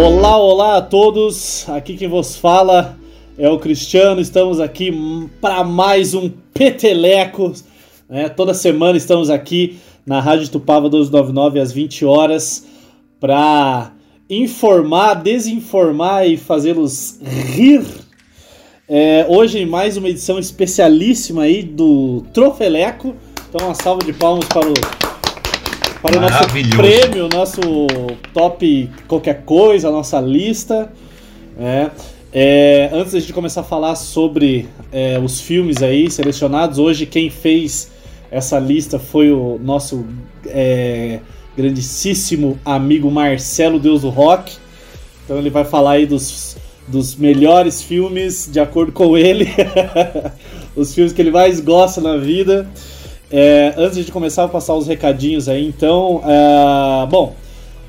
Olá, olá a todos. Aqui quem vos fala é o Cristiano. Estamos aqui para mais um Peteleco. Né? Toda semana estamos aqui na Rádio Tupava 1299 às 20 horas para informar, desinformar e fazê-los rir. É, hoje mais uma edição especialíssima aí do Trofeleco. Então uma salva de palmas para o para o nosso prêmio, nosso top qualquer coisa, a nossa lista. É, é, antes de começar a falar sobre é, os filmes aí selecionados, hoje quem fez essa lista foi o nosso é, grandíssimo amigo Marcelo Deus do Rock. Então ele vai falar aí dos, dos melhores filmes, de acordo com ele, os filmes que ele mais gosta na vida. É, antes de começar, vou passar os recadinhos aí. Então, é, bom,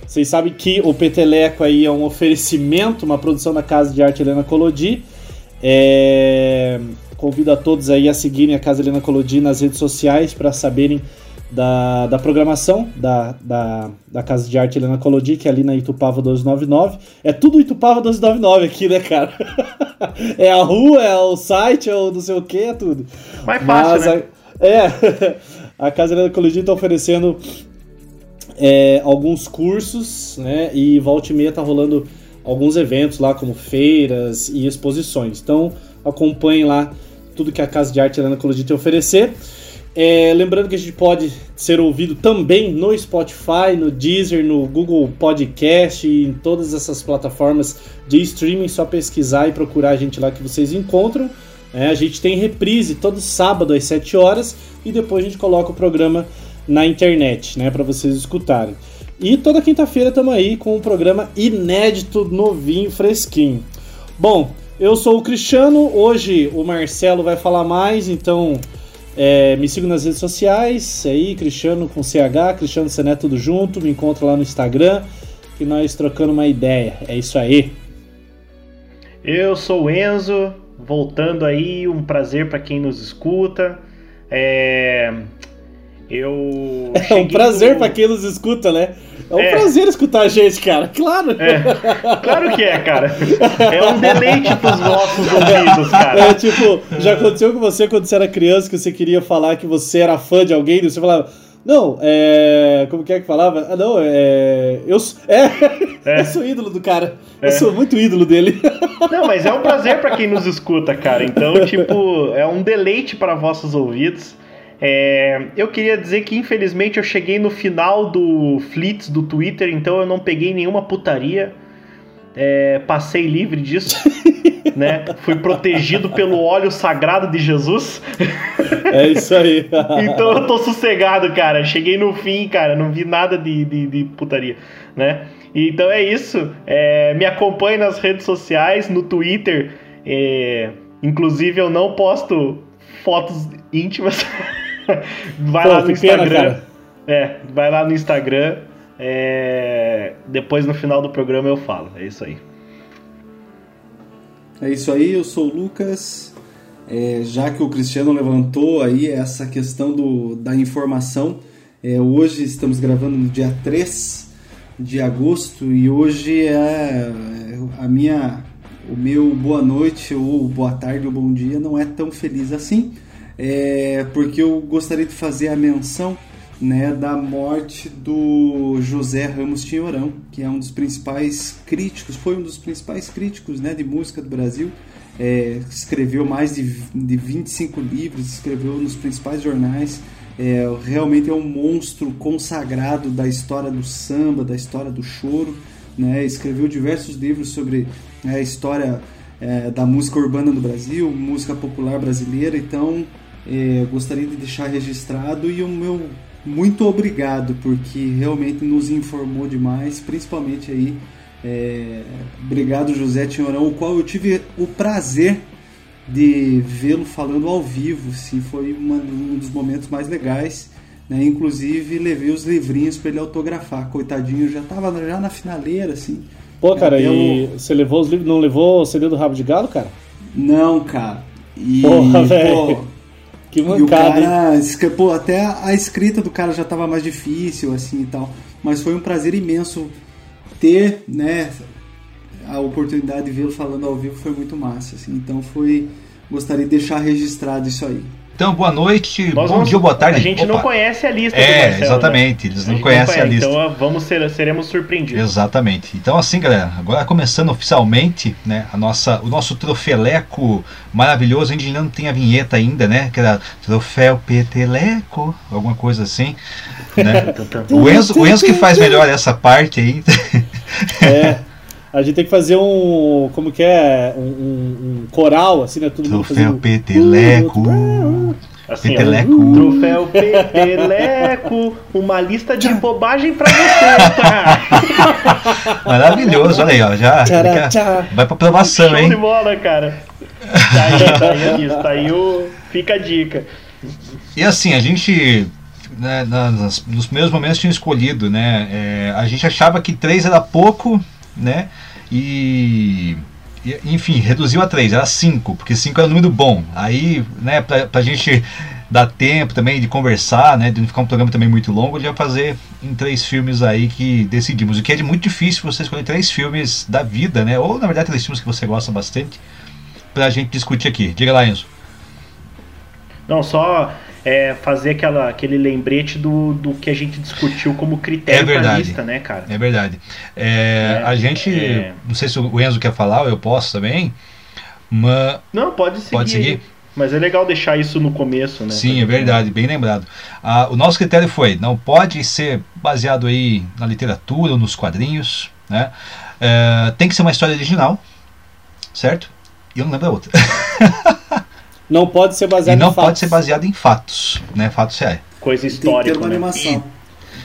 vocês sabem que o Peteleco aí é um oferecimento, uma produção da Casa de Arte Helena Colodi. É, convido a todos aí a seguirem a Casa Helena Colodi nas redes sociais para saberem da, da programação da, da, da, Casa de Arte Helena Colodi, que é ali na Itupava 299. É tudo Itupava 299 aqui, né, cara? é a rua, é o site, é o não sei o que, é tudo. Mais fácil, Mas, né? É, a Casa Helena Colodi está oferecendo é, alguns cursos, né? E volta e meia tá rolando alguns eventos lá, como feiras e exposições. Então acompanhe lá tudo que a Casa de Arte Helena Colodi tem a oferecer. É, lembrando que a gente pode ser ouvido também no Spotify, no Deezer, no Google Podcast e em todas essas plataformas de streaming. Só pesquisar e procurar a gente lá que vocês encontram. É, a gente tem reprise todo sábado às 7 horas e depois a gente coloca o programa na internet, né, para vocês escutarem. E toda quinta-feira estamos aí com um programa inédito, novinho, fresquinho. Bom, eu sou o Cristiano, hoje o Marcelo vai falar mais, então é, me siga nas redes sociais, é aí, Cristiano com CH, Cristiano Sené tudo junto, me encontra lá no Instagram, e nós trocando uma ideia. É isso aí. Eu sou o Enzo, voltando aí, um prazer para quem nos escuta. É, eu. É um prazer no... para quem nos escuta, né? É um é. prazer escutar a gente, cara. Claro. É. Claro que é, cara. É um deleite pros nossos ouvidos, cara. É tipo, já aconteceu com você quando você era criança que você queria falar que você era fã de alguém e você falava. Não, é. Como que é que falava? Ah, não, é. Eu, é, é. eu sou ídolo do cara. É. Eu sou muito ídolo dele. Não, mas é um prazer para quem nos escuta, cara. Então, tipo, é um deleite para vossos ouvidos. É, eu queria dizer que infelizmente eu cheguei no final do Flits do Twitter, então eu não peguei nenhuma putaria. É, passei livre disso, né? Fui protegido pelo óleo sagrado de Jesus. É isso aí. então eu tô sossegado, cara. Cheguei no fim, cara. Não vi nada de, de, de putaria, né? Então é isso. É, me acompanhe nas redes sociais, no Twitter. É, inclusive eu não posto fotos íntimas. vai Pô, lá no Instagram. Pena, é, vai lá no Instagram. É... Depois no final do programa eu falo. É isso aí. É isso aí, eu sou o Lucas. É, já que o Cristiano levantou aí essa questão do, da informação, é, hoje estamos gravando no dia 3 de agosto e hoje é, é a minha o meu boa noite ou boa tarde ou bom dia não é tão feliz assim é, porque eu gostaria de fazer a menção né, da morte do José Ramos Tinhorão, que é um dos principais críticos, foi um dos principais críticos né, de música do Brasil. É, escreveu mais de, de 25 livros, escreveu nos principais jornais. É, realmente é um monstro consagrado da história do samba, da história do choro. Né? Escreveu diversos livros sobre né, a história é, da música urbana do Brasil, música popular brasileira. Então, é, gostaria de deixar registrado e o meu muito obrigado porque realmente nos informou demais, principalmente aí é, obrigado José Tinhorão, o qual eu tive o prazer de vê-lo falando ao vivo, sim, foi uma, um dos momentos mais legais. Né? Inclusive levei os livrinhos para ele autografar, coitadinho, já estava já na finaleira, assim. Pô, cara, e você levou os livros, não levou o CD do Rabo de Galo, cara? Não, cara. E, Porra, velho. Que mancada. E o cara, pô, até a escrita do cara já estava mais difícil, assim e tal. Mas foi um prazer imenso ter, né, a oportunidade de vê-lo falando ao vivo foi muito massa, assim. Então foi gostaria de deixar registrado isso aí. Então, boa noite, Nós bom vamos- dia, boa tarde. A gente não Opa. conhece a lista É, Marcelo, né? exatamente, eles não conhecem a conhece, lista. Então vamos ser, seremos surpreendidos. Exatamente. Então assim, galera, agora começando oficialmente, né, a nossa, o nosso trofeleco maravilhoso, a gente não tem a vinheta ainda, né, que era troféu peteleco, alguma coisa assim, né? O Enzo, o Enzo que faz melhor essa parte aí. É. A gente tem que fazer um. Como que é? Um, um- um coral, assim, né? Todo mundo Troféu fazendo. peteleco. Assim, ó, Peteleco. troféu Peteleco, uma lista de bobagem pra você, tá? Maravilhoso, olha aí, ó, já Tchara, tchá. vai pra aprovação, Show de hein? bola, cara. Tá aí, tá aí a lista, tá aí o... Fica a dica. E assim, a gente, né, nas- nos primeiros momentos tinha escolhido, né? é, a gente achava que três era pouco, né? E, enfim, reduziu a três, era cinco, porque cinco era um número bom. Aí, né, pra, pra gente dar tempo também de conversar, né? De não ficar um programa também muito longo, vai fazer em três filmes aí que decidimos. O que é muito difícil você escolher três filmes da vida, né? Ou na verdade três filmes que você gosta bastante, pra gente discutir aqui. Diga lá, Enzo. Não, só é, fazer aquela, aquele lembrete do, do que a gente discutiu como critério É verdade. lista, né, cara? É verdade. É, É, a gente. é. Não sei se o Enzo quer falar, ou eu posso também. Mas. Não, pode seguir. Pode seguir? Mas é legal deixar isso no começo, né? Sim, é verdade, bem lembrado. Ah, o nosso critério foi: não pode ser baseado aí na literatura ou nos quadrinhos. Né? É, tem que ser uma história original, certo? E eu não lembro a outra. Não pode ser E baseado não em fatos. pode ser baseado em fatos, né? Fatos reais. Coisa Tem que ter histórica, uma né? animação.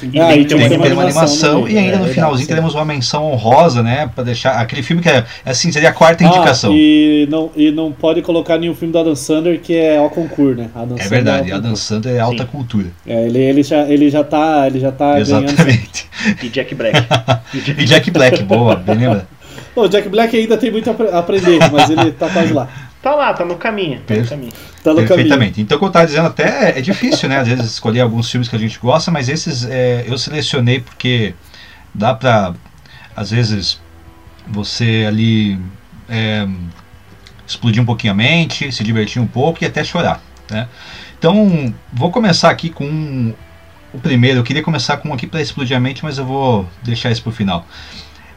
Tem que E Ah, tem e que Tem que ter uma animação animação no e ainda é no finalzinho sim. teremos uma menção honrosa, né? Pra deixar. Aquele filme que é assim, seria a quarta Ah, indicação. e, não, e não pode colocar nenhum filme do Adam Sandler que é ao concurso, né? Adam É Sandler verdade, ao Adam. Sandler é alta Sim. cultura. É, ele, ele, já, ele já tá, ele já tá ganhando. Exatamente. E Jack Black. E Jack- E Black, boa, bem lembra? Pô, o Jack Black ainda tem muito a aprender, mas ele tá quase lá. Tá lá, tá no caminho. Tá no Perfeito. caminho. Tá no caminho. Perfeitamente. Então, como eu estava dizendo, até é difícil, né? Às vezes escolher alguns filmes que a gente gosta, mas esses é, eu selecionei porque dá pra, às vezes, você ali é, explodir um pouquinho a mente, se divertir um pouco e até chorar, né? Então, vou começar aqui com o primeiro. Eu queria começar com um aqui para explodir a mente, mas eu vou deixar isso pro final.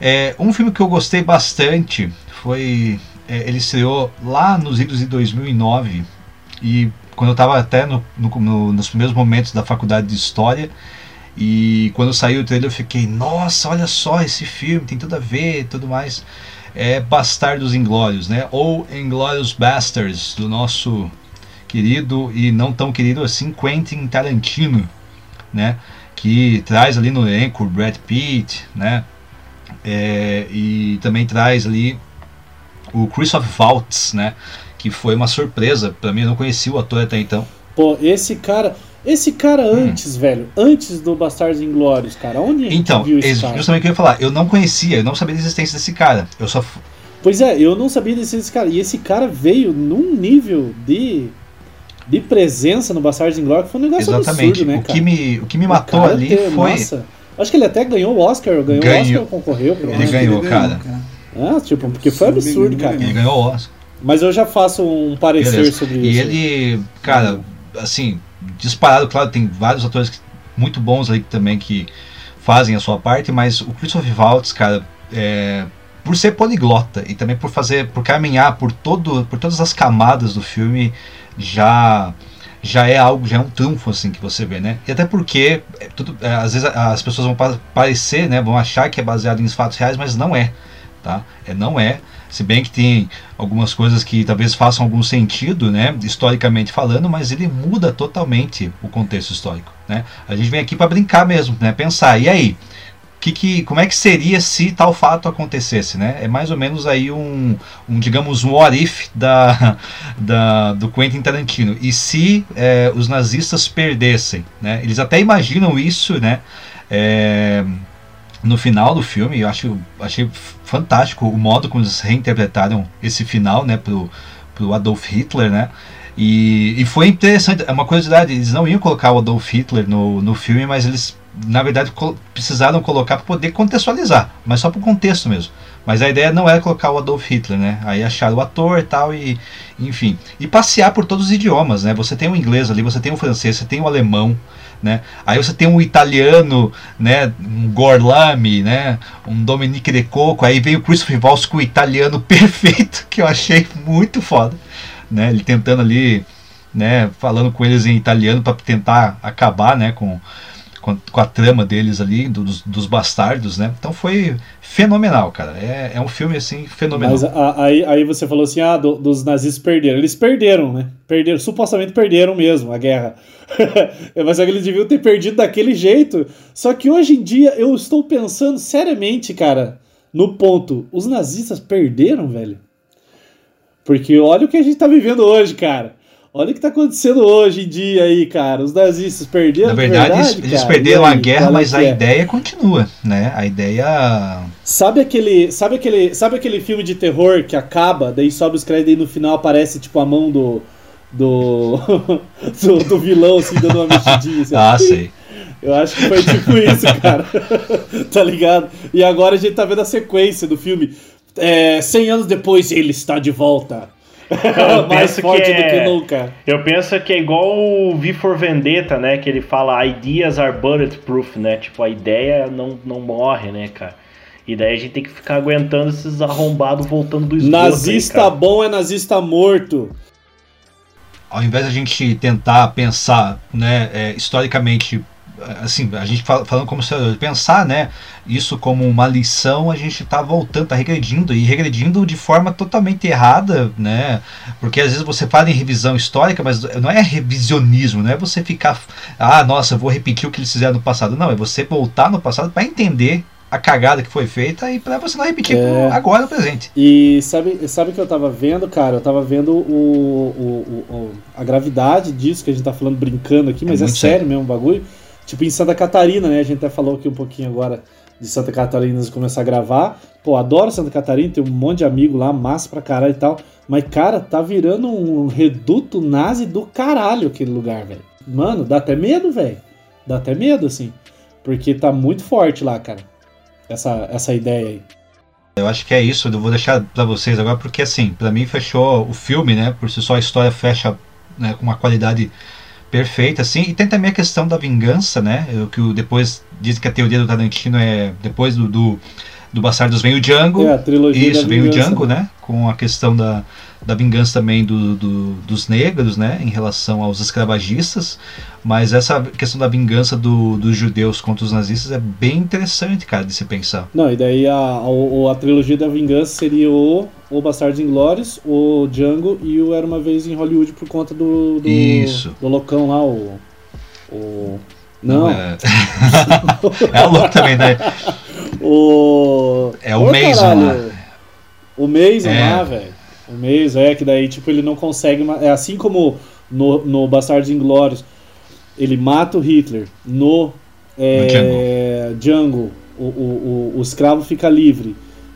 É, um filme que eu gostei bastante foi. É, ele estreou lá nos idos de 2009 e quando eu estava até no- no- no- nos primeiros momentos da faculdade de História. E quando saiu o trailer eu fiquei, nossa, olha só esse filme, tem tudo a ver e tudo mais. É Bastardos Inglórios, né? Ou Inglorious Bastards, do nosso querido e não tão querido assim Quentin Tarantino, né? Que traz ali no elenco Brad Pitt, né? É, e também traz ali o Christoph Waltz, né? Que foi uma surpresa para mim, eu não conhecia o ator até então. Pô, esse cara. Esse cara Hum. antes, velho, antes do Bastardos Inglórios, cara, onde Então, viu esse cara? justamente o que eu ia falar. Eu não conhecia, eu não sabia da existência desse cara. Eu só. Pois é, eu não sabia desse esse cara. E esse cara veio num nível de, de presença no Bastardos Inglórios que foi um negócio Exatamente. absurdo, né, o, cara? que me, o que me O matou cara ali ter- foi. Nossa, acho que ele até ganhou o Oscar, ganhou, Ganhou. o Oscar concorreu, Ele provavelmente. ganhou, cara. Ah, tipo, porque foi absurdo, cara. ele ganhou o Oscar. Mas eu já faço um parecer Beleza. sobre E isso. ele, cara, assim, disparado, claro, tem vários atores muito bons aí também que fazem a sua parte, mas o Christoph Waltz, cara, é, por ser poliglota e também por fazer, por caminhar por todo, por todas as camadas do filme, já já é algo, já é um trunfo assim que você vê, né? E até porque é, tudo, é, às vezes as pessoas vão pa- parecer, né, vão achar que é baseado em fatos reais, mas não é, tá? É não é. Se bem que tem algumas coisas que talvez façam algum sentido, né, historicamente falando, mas ele muda totalmente o contexto histórico, né? A gente vem aqui para brincar mesmo, né? Pensar, e aí? Que, que, como é que seria se tal fato acontecesse, né? É mais ou menos aí um, um digamos, um what if da, da, do Quentin Tarantino. E se é, os nazistas perdessem, né? Eles até imaginam isso, né? É, no final do filme, eu acho, achei fantástico o modo como eles reinterpretaram esse final, né, pro, pro Adolf Hitler, né? E, e foi interessante, é uma curiosidade, eles não iam colocar o Adolf Hitler no, no filme, mas eles, na verdade, precisaram colocar para poder contextualizar, mas só para o contexto mesmo. Mas a ideia não era colocar o Adolf Hitler, né? Aí acharam o ator e tal, e enfim. E passear por todos os idiomas, né? Você tem o inglês ali, você tem o francês, você tem o alemão, né? Aí você tem um italiano, né? Um Gorlami, né? Um Dominique de Coco. Aí veio o Christopher Waltz com o italiano perfeito, que eu achei muito foda, né? Ele tentando ali, né? Falando com eles em italiano para tentar acabar, né? Com com a trama deles ali, dos, dos bastardos, né? Então foi fenomenal, cara. É, é um filme, assim, fenomenal. Mas a, aí, aí você falou assim, ah, do, dos nazistas perderam. Eles perderam, né? Perderam, supostamente perderam mesmo a guerra. Mas é que eles deviam ter perdido daquele jeito. Só que hoje em dia eu estou pensando seriamente, cara, no ponto, os nazistas perderam, velho? Porque olha o que a gente tá vivendo hoje, cara. Olha o que tá acontecendo hoje em dia aí, cara. Os nazistas perderam. Na verdade, verdade eles, eles perderam aí, a guerra, mas a é? ideia continua, né? A ideia. Sabe aquele, sabe aquele, sabe aquele filme de terror que acaba, daí sobe os créditos e no final aparece tipo a mão do do do, do vilão assim dando uma mexidinha. Assim, ah, sei. Eu acho que foi tipo isso, cara. tá ligado? E agora a gente tá vendo a sequência do filme. É, 100 anos depois ele está de volta. Eu mais forte é, do que nunca. Eu penso que é igual o V for Vendetta, né? Que ele fala ideas are bulletproof, né? Tipo, a ideia não, não morre, né, cara? E daí a gente tem que ficar aguentando esses arrombados voltando do esgoto. Nazista aí, bom é nazista morto. Ao invés de a gente tentar pensar, né, é, historicamente assim, a gente fala, falando como se pensar, né, isso como uma lição, a gente está voltando, tá regredindo e regredindo de forma totalmente errada, né? Porque às vezes você fala em revisão histórica, mas não é revisionismo, não é você ficar, ah, nossa, vou repetir o que eles fizeram no passado. Não, é você voltar no passado para entender a cagada que foi feita e para você não repetir é. agora no presente. E sabe, sabe que eu tava vendo, cara? Eu tava vendo o, o, o, a gravidade disso que a gente tá falando brincando aqui, mas é, é sério, sério mesmo o bagulho. Tipo em Santa Catarina, né? A gente até falou aqui um pouquinho agora de Santa Catarina de começar a gravar. Pô, adoro Santa Catarina, tem um monte de amigo lá, massa pra caralho e tal. Mas, cara, tá virando um reduto nazi do caralho aquele lugar, velho. Mano, dá até medo, velho. Dá até medo, assim. Porque tá muito forte lá, cara. Essa, essa ideia aí. Eu acho que é isso, eu vou deixar para vocês agora, porque assim, para mim fechou o filme, né? Por si só a história fecha né, com uma qualidade perfeita, assim. E tem também a questão da vingança, né? O que depois diz que a teoria do Tarantino é depois do, do, do Bastardos vem o Django. É, a trilogia Isso, vem o Django, né? Com a questão da, da vingança também do, do, dos negros, né, em relação aos escravagistas, mas essa questão da vingança do, dos judeus contra os nazistas é bem interessante, cara, de se pensar. Não, e daí a, a, a trilogia da vingança seria o, o Bastardos Inglórios, o Django e o Era Uma Vez em Hollywood por conta do, do, Isso. do loucão lá, o... o... Não. É, é o louco também, né? O. É o Mason lá. O Mason é. lá, velho. O mês, é, que daí, tipo, ele não consegue. É assim como no, no Bastardos Inglórios, ele mata o Hitler. No, é, no Django, o, o, o, o, escravo fica livre,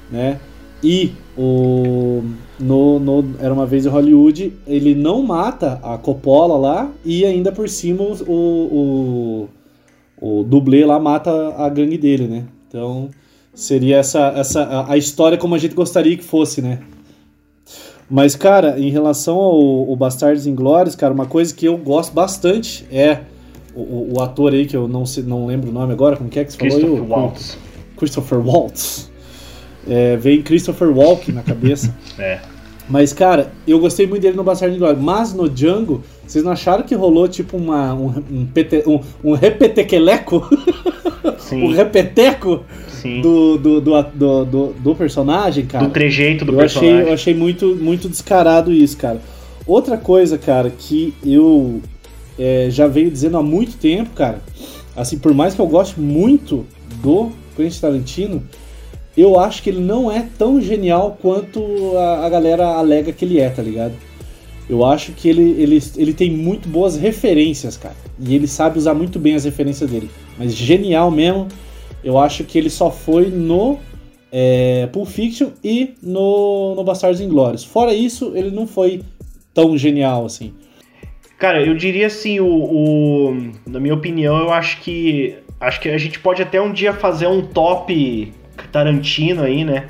né? E o, no, no Era Uma Vez em Hollywood, ele não mata a Coppola lá e ainda por cima o, o, o dublê lá mata a gangue dele, né? Então seria essa, essa a, a história como a gente gostaria que fosse, né? Mas, cara, em relação ao, ao Bastardos Inglórios, cara, uma coisa que eu gosto bastante é o, o, ator aí, que eu não, sei, não lembro o nome agora, como que é que você Christopher falou? Waltz. Christopher Waltz. É, vem Christopher Walken na cabeça. é. Mas, cara, eu gostei muito dele no Bastardos Inglórios. Mas no Django, vocês não acharam que rolou tipo uma, um, um, pete, um, um repetequeleco? um repeteco? do, do, do, do, do, personagem, cara. Do trejeito do eu personagem. Achei, eu achei muito, muito descarado isso, cara. Outra coisa, cara, que eu é, já venho dizendo há muito tempo, cara, assim, por mais que eu goste muito do Quentin Tarantino, eu acho que ele não é tão genial quanto a, a galera alega que ele é, tá ligado? Eu acho que ele, ele, ele tem muito boas referências, cara. E ele sabe usar muito bem as referências dele. Mas genial mesmo, eu acho que ele só foi no é, Pulp Fiction e no, no Bastardos Inglórios. Fora isso, ele não foi tão genial assim. Cara, eu diria assim, o, o, na minha opinião, eu acho que acho que a gente pode até um dia fazer um top Tarantino aí, né?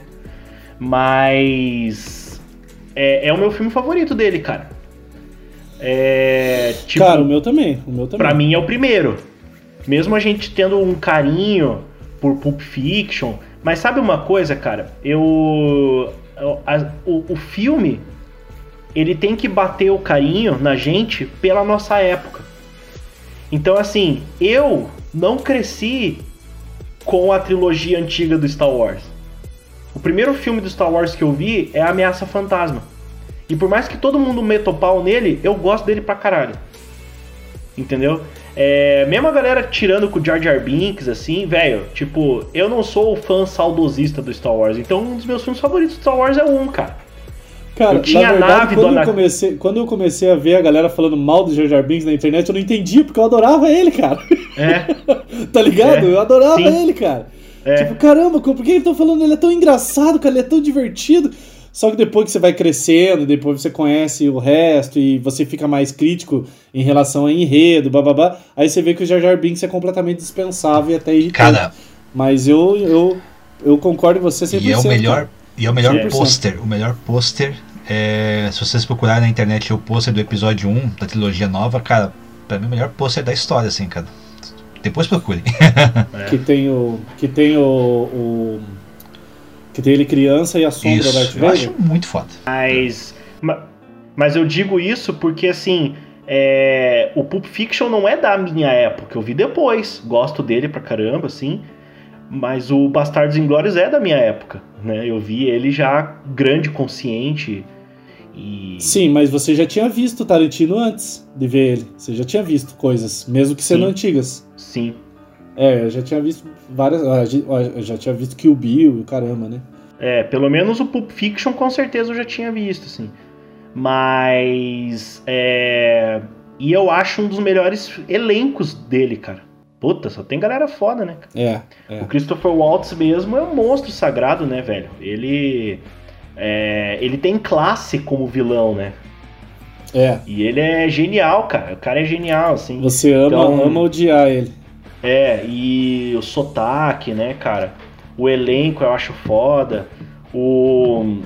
Mas. É, é o meu filme favorito dele, cara. É. Tipo, Cara, o meu também. O meu também. Pra mim é o primeiro. Mesmo a gente tendo um carinho por Pulp Fiction. Mas sabe uma coisa, cara? Eu. a- o, o filme. Ele tem que bater o carinho na gente pela nossa época. Então, assim, eu não cresci com a trilogia antiga do Star Wars. O primeiro filme do Star Wars que eu vi é Ameaça Fantasma. E por mais que todo mundo meta o pau nele, eu gosto dele pra caralho. Entendeu? É, mesmo a galera tirando com o Jar Jar Binks, assim, velho, tipo, eu não sou o fã saudosista do Star Wars, então um dos meus filmes favoritos do Star Wars é o 1, cara. Cara, Eu tinha na verdade, nave do quando, eu comecei, quando eu comecei a ver a galera falando mal do Jar Jar Binks na internet, eu não entendia, porque eu adorava ele, cara. É, tá ligado? É, Eu adorava sim. ele, cara. É. Tipo, caramba, por que eles estão falando? Ele é tão engraçado, cara, ele é tão divertido. Só que depois que você vai crescendo, depois você conhece o resto e você fica mais crítico em relação a enredo, bababá, aí você vê que o Jar Jar Binks é completamente dispensável e até irritante. Cara, Mas eu, eu, eu concordo com você 100%. e é o melhor, cara. E é o melhor 100%. pôster. O melhor pôster é, se vocês procurarem na internet o pôster do episódio 1 da trilogia nova, cara, pra mim é o melhor pôster da história, assim, cara. Depois procurem. Que tem o. Que tem o. o- que tem ele criança e a sombra Darth Isso, eu Vader. acho muito foda. mas. ma- Mas eu digo isso porque, assim, é, o Pulp Fiction não é da minha época, eu vi depois. Gosto dele pra caramba, assim. Mas o Bastardos Inglórios é da minha época, né? Eu vi ele já grande, consciente. E. Sim, mas você já tinha visto o Tarantino antes de ver ele. Você já tinha visto coisas, mesmo que sendo Sim. antigas. Sim. É, eu já tinha visto várias. Eu já tinha visto Kill Bill e caramba, né? É, pelo menos o Pulp Fiction com certeza eu já tinha visto, assim. Mas. É. E eu acho um dos melhores elencos dele, cara. Puta, só tem galera foda, né? É, é. O Christopher Waltz mesmo é um monstro sagrado, né, velho? Ele. é, ele tem classe como vilão, né? É. E ele é genial, cara. O cara é genial, assim. Você ama, Então- ama odiar ele. É, e o sotaque, né, cara? O elenco eu acho foda. O.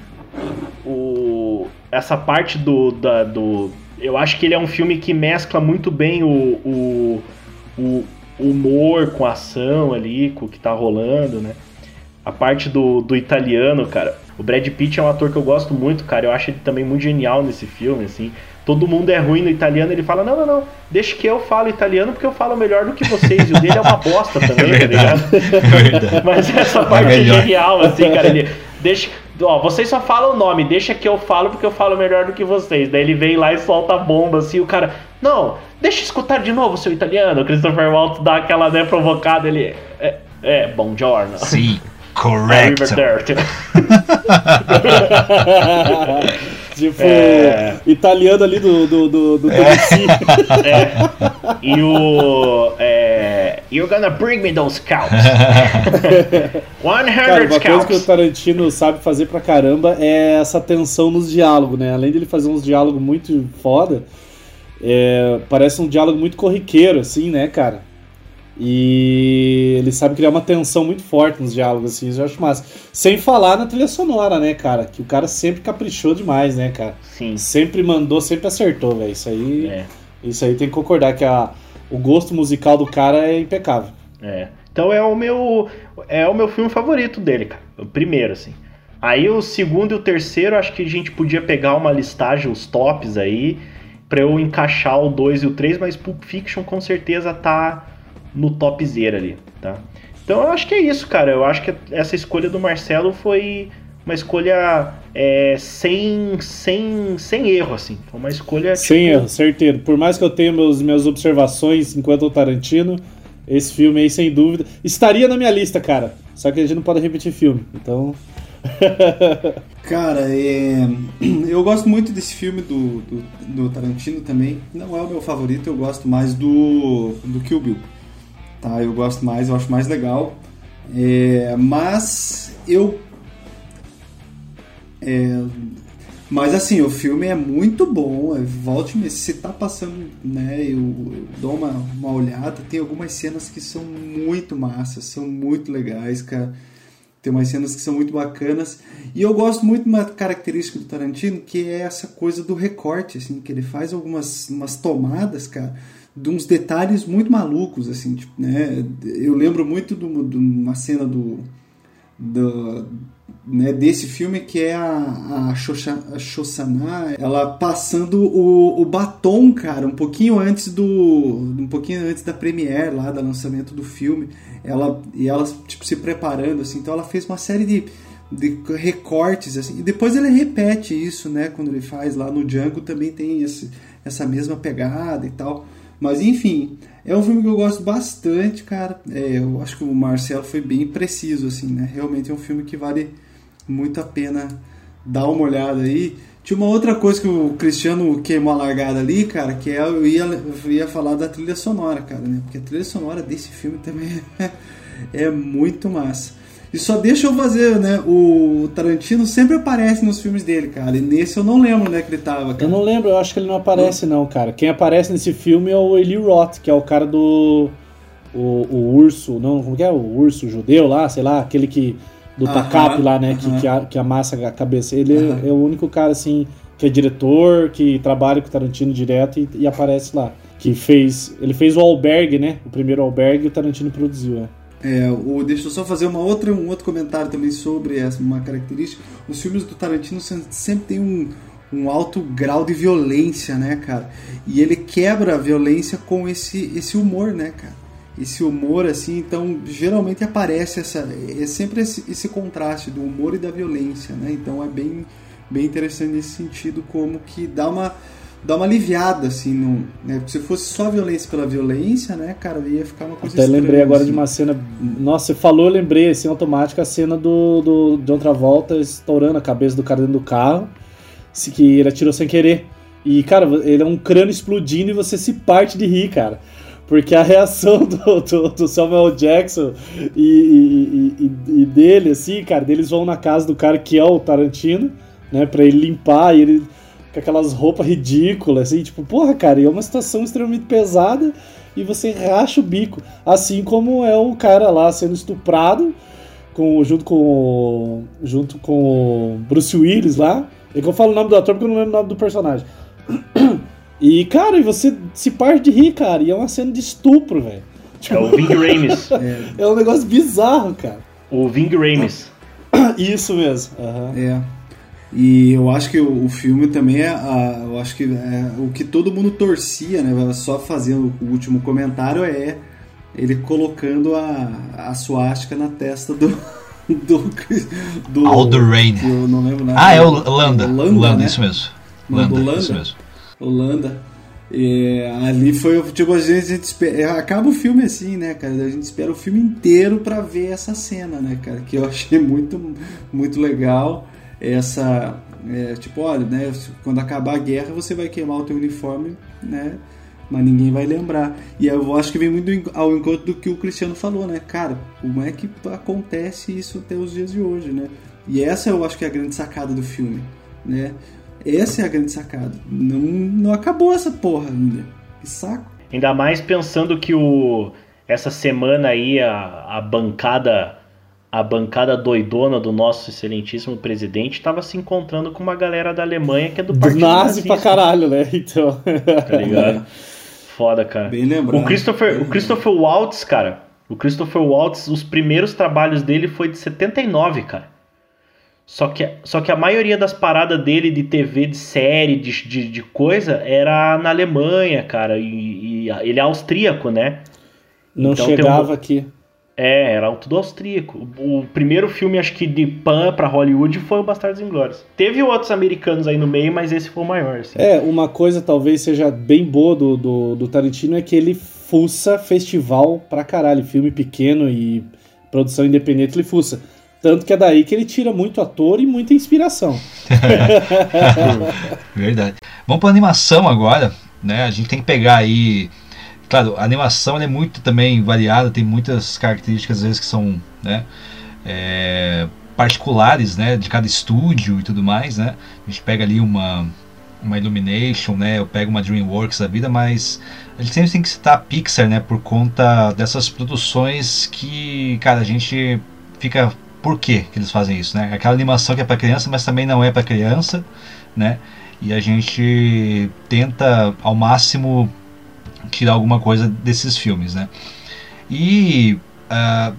O. Essa parte do. Da, do eu acho que ele é um filme que mescla muito bem o, o, o humor com a ação ali, com o que tá rolando, né? A parte do, do italiano, cara. O Brad Pitt é um ator que eu gosto muito, cara. Eu acho ele também muito genial nesse filme, assim. Todo mundo é ruim no italiano, ele fala, não, não, não, deixa que eu falo italiano porque eu falo melhor do que vocês. E o dele é uma bosta também, tá ligado? É verdade. Mas essa parte é melhor. genial, assim, cara. Ele deixa. Ó, vocês só falam o nome, deixa que eu falo porque eu falo melhor do que vocês. Daí ele vem lá e solta a bomba, assim, o cara. Não, deixa eu escutar de novo, seu italiano. O Christopher Waltz dá aquela, né, provocada, ele. É, é bom giorno. Sim, River correto. Tipo, É. italiano ali do, do, do, do Tennessee. É. E o. É, You're gonna bring me those cows. 100 Cara, uma coisa que o. Tarantino sabe fazer pra caramba é essa tensão nos diálogos, né? Além dele fazer uns diálogos muito foda, é, parece um diálogo muito corriqueiro, assim, né, cara? E ele sabe criar uma tensão muito forte nos diálogos, assim, eu acho massa. Sem falar na trilha sonora, né, cara? Que o cara sempre caprichou demais, né, cara? Sim. Sempre mandou, sempre acertou, velho. Isso aí, É. isso aí tem que concordar que a, o gosto musical do cara é impecável. É. Então é o meu é o meu filme favorito dele, cara. O primeiro, assim. Aí o segundo e o terceiro, acho que a gente podia pegar uma listagem, os tops aí, pra eu encaixar o 2 e o 3, mas Pulp Fiction com certeza tá no topzera ali, tá? Então eu acho que é isso, cara. Eu acho que essa escolha do Marcelo foi uma escolha é, sem, sem, sem erro, assim. Foi uma escolha. Sem tipo, erro, certeiro. Por mais que eu tenha meus, minhas observações enquanto o Tarantino, esse filme aí, sem dúvida, estaria na minha lista, cara. Só que a gente não pode repetir filme, então. Cara, é... eu gosto muito desse filme do, do, do Tarantino também. Não é o meu favorito, eu gosto mais do, do Kill Bill. Tá, eu gosto mais, eu acho mais legal. É, Mas eu. É, Mas assim, o filme é muito bom. é, Volte me se tá passando, né? Eu, eu dou uma, uma olhada. Tem algumas cenas que são muito massas, são muito legais, cara. tem umas cenas que são muito bacanas. E eu gosto muito de uma característica do Tarantino, que é essa coisa do recorte, assim, que ele faz algumas umas tomadas, cara, de uns detalhes muito malucos, assim, tipo, né? Eu lembro muito de uma cena do, do né, desse filme que é a, a, Shoshana, ela passando o, o batom, cara, um pouquinho antes do um pouquinho antes da premiere lá, do lançamento do filme, ela e ela tipo se preparando assim, então ela fez uma série de, de recortes assim, e depois ele repete isso, né, quando ele faz lá no Django também tem esse, essa mesma pegada e tal. Mas enfim, é um filme que eu gosto bastante, cara. É, eu acho que o Marcelo foi bem preciso, assim, né? Realmente é um filme que vale muito a pena dar uma olhada aí. Tinha uma outra coisa que o Cristiano queimou a largada ali, cara, que é, eu ia, eu ia falar da trilha sonora, cara, né? Porque a trilha sonora desse filme também é, é muito massa. E só deixa eu fazer, né? O Tarantino sempre aparece nos filmes dele, cara. E nesse eu não lembro onde é que ele tava, cara. Eu não lembro, eu acho que ele não aparece, não, cara. Quem aparece nesse filme é o Eli Roth, que é o cara do. O, o urso, não, como que é? O urso judeu lá, sei lá, aquele que do Takap lá, né? Que, que, a, que amassa a cabeça. Ele é, é, o único cara, assim, que é diretor, que trabalha com o Tarantino direto e, e, aparece lá. Que fez. Ele fez o Albergue, né? O primeiro Albergue e o Tarantino produziu, né? É, deixa eu só fazer uma outra, um outro comentário também sobre essa uma característica. Os filmes do Tarantino sempre tem um, um alto grau de violência, né, cara? E ele quebra a violência com esse, esse humor, né, cara? esse humor assim, então geralmente aparece essa é sempre esse, esse, contraste do humor e da violência, né? Então é bem bem interessante nesse sentido como que dá uma dá uma aliviada assim, no, né? Porque se fosse só violência pela violência, né, cara, ia ficar uma coisa Até estranha, lembrei agora assim. de uma cena, nossa, você falou, eu lembrei assim automática a cena do do John Travolta estourando a cabeça do cara dentro do carro, que ele atirou sem querer. E, cara, ele é um crânio explodindo e você se parte de rir, cara. Porque a reação do, do, do Samuel Jackson e, e, e, e, dele, assim, cara, eles vão na casa do cara que é o Tarantino, né, pra ele limpar e ele com aquelas roupas ridículas, assim, tipo, porra, cara, e é uma situação extremamente pesada e você racha o bico. Assim como é o cara lá sendo estuprado com, junto com junto com o Bruce Willis lá. É que eu falo o nome do ator porque eu não lembro o nome do personagem. E, cara, e você se parte de rir, cara. E é uma cena de estupro, velho. Tipo, é o Ving Rames. é. é um negócio bizarro, cara. O Ving Rames. Isso mesmo. Uhum. É. E eu acho que o, o filme também é, a, eu acho que é, o que todo mundo torcia, né? Só fazendo o último comentário é ele colocando a, a suástica na testa do do, do Alderrain. Eu não lembro nada. Ah, é o Landa. Landa, Landa né? isso mesmo. Landa, Landa, isso mesmo. Holanda. E ali foi tipo a gente, a gente espera, é, acaba o filme assim, né, cara? A gente espera o filme inteiro para ver essa cena, né, cara? Que eu achei muito muito legal essa é, tipo, olha, né, quando acabar a guerra você vai queimar o teu uniforme, né? Mas ninguém vai lembrar. E eu acho que vem muito ao encontro do que o Cristiano falou, né? Cara, como é que acontece isso até os dias de hoje, né? E essa eu acho que é a grande sacada do filme, né? Essa é a grande sacada. Não, não acabou essa porra ainda. Que saco. Ainda mais pensando que o essa semana aí a, a bancada a bancada doidona do nosso excelentíssimo presidente estava se encontrando com uma galera da Alemanha que é do, do partido nazi nazista. pra caralho, né? Então. Tá ligado? Foda, cara. Bem lembrado. O Christopher, o Christopher Waltz, cara. O Christopher Waltz, os primeiros trabalhos dele foi de 79, cara. Só que, só que a maioria das paradas dele de TV, de série, de, de, de coisa, era na Alemanha, cara. E, e, ele é austríaco, né? Não então, chegava um... aqui. É, era tudo austríaco. O, primeiro filme, acho que de Pan pra Hollywood foi o Bastardos Inglórios. Teve outros americanos aí no meio, mas esse foi o maior. Assim. É, uma coisa talvez seja bem boa do, do, do Tarantino é que ele fuça festival pra caralho. Filme pequeno e produção independente, ele fuça. Tanto que é daí que ele tira muito ator e muita inspiração. Verdade. Vamos para animação agora, né? A gente tem que pegar aí, claro, a animação é muito também variada, tem muitas características às vezes que são, né? É, particulares, né? De cada estúdio e tudo mais, né? A gente pega ali uma uma Illumination, né? Eu pego uma DreamWorks da vida, mas a gente sempre tem que citar a Pixar, né? Por conta dessas produções que, cara, a gente fica por que, que eles fazem isso, né? Aquela animação que é para criança, mas também não é para criança, né? E a gente tenta ao máximo tirar alguma coisa desses filmes, né? E uh,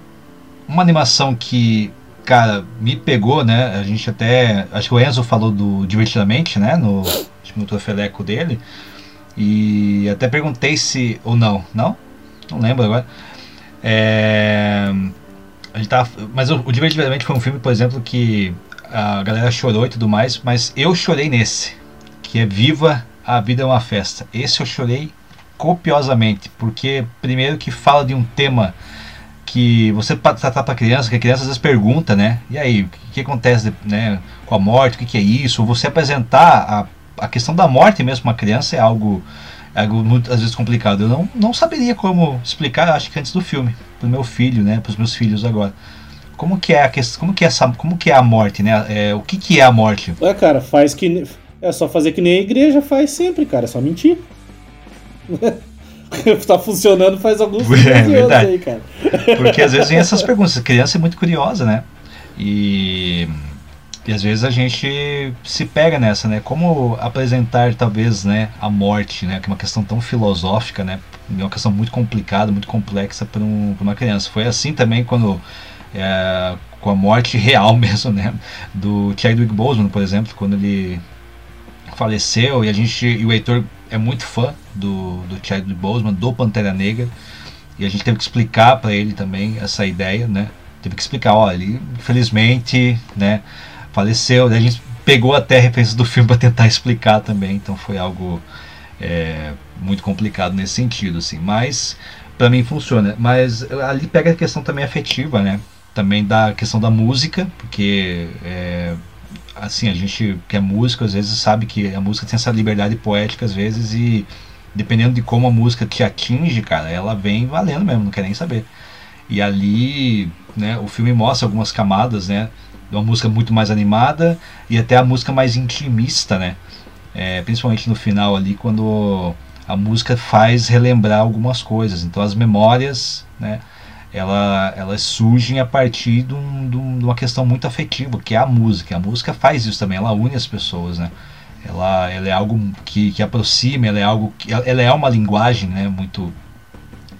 uma animação que, cara, me pegou, né? A gente até. Acho que o Enzo falou do Divertidamente, né? No, no trofeleco dele. E até perguntei se. Ou não, não? Não lembro agora. É, a gente tava, mas o, o Divertidamente foi um filme, por exemplo, que a galera chorou e tudo mais, mas eu chorei nesse, que é Viva a Vida é uma Festa. Esse eu chorei copiosamente, porque primeiro que fala de um tema que você tratar para criança, que a criança às vezes pergunta, né? E aí, o que, que acontece né, com a morte? O que, que é isso? Você apresentar a, a questão da morte mesmo para uma criança é algo, é algo muito, às vezes complicado. Eu não, não saberia como explicar, acho que antes do filme, para o meu filho, né? Para os meus filhos agora. Como que é a questão, como que é essa, como que é a morte, né? É, o que, que é a morte? É, cara, faz que é só fazer que nem a igreja faz sempre, cara, é só mentir. tá funcionando faz alguns é, verdade. aí, cara. Porque às vezes vem essas perguntas. A criança é muito curiosa, né? E, e às vezes a gente se pega nessa, né? Como apresentar talvez, né, a morte, né? Que é uma questão tão filosófica, né? É uma questão muito complicada, muito complexa para um, uma criança. Foi assim também quando é, com a morte real mesmo, né? Do Chadwick Boseman, por exemplo, quando ele faleceu e a gente e o Heitor é muito fã do, do Chadwick Boseman, do Pantera Negra, e a gente teve que explicar para ele também essa ideia, né? Teve que explicar, olha, ele infelizmente, né, faleceu, a gente pegou até referências do filme para tentar explicar também, então foi algo é, muito complicado nesse sentido, assim, mas para mim funciona, mas ali pega a questão também afetiva, né? Também da questão da música, porque é, assim, a gente que é músico às vezes sabe que a música tem essa liberdade poética às vezes e dependendo de como a música te atinge, cara, ela vem valendo mesmo, não quer nem saber. E ali, né, o filme mostra algumas camadas, né, de uma música muito mais animada e até a música mais intimista, né, é, principalmente no final ali, quando a música faz relembrar algumas coisas. Então as memórias, né, ela, elas surgem a partir de, um, de, uma questão muito afetiva, que é a música. A música faz isso também, ela une as pessoas, né? Ela, ela é algo que, que aproxima, ela é algo que, ela é uma linguagem, né? Muito,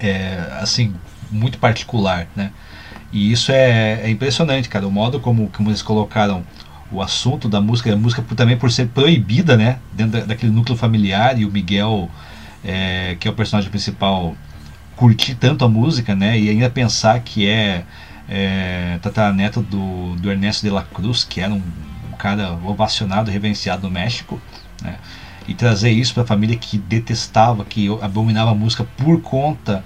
é, assim, muito particular, né? E isso é, é, impressionante, cara. O modo como, como eles colocaram o assunto da música, a música também por ser proibida, né? Dentro daquele núcleo familiar e o Miguel, é, que é o personagem principal, curtir tanto a música, né? E ainda pensar que é, é do, do Ernesto de la Cruz, que era um, um cara ovacionado, reverenciado no México, né? E trazer isso para a família que detestava, que abominava a música por conta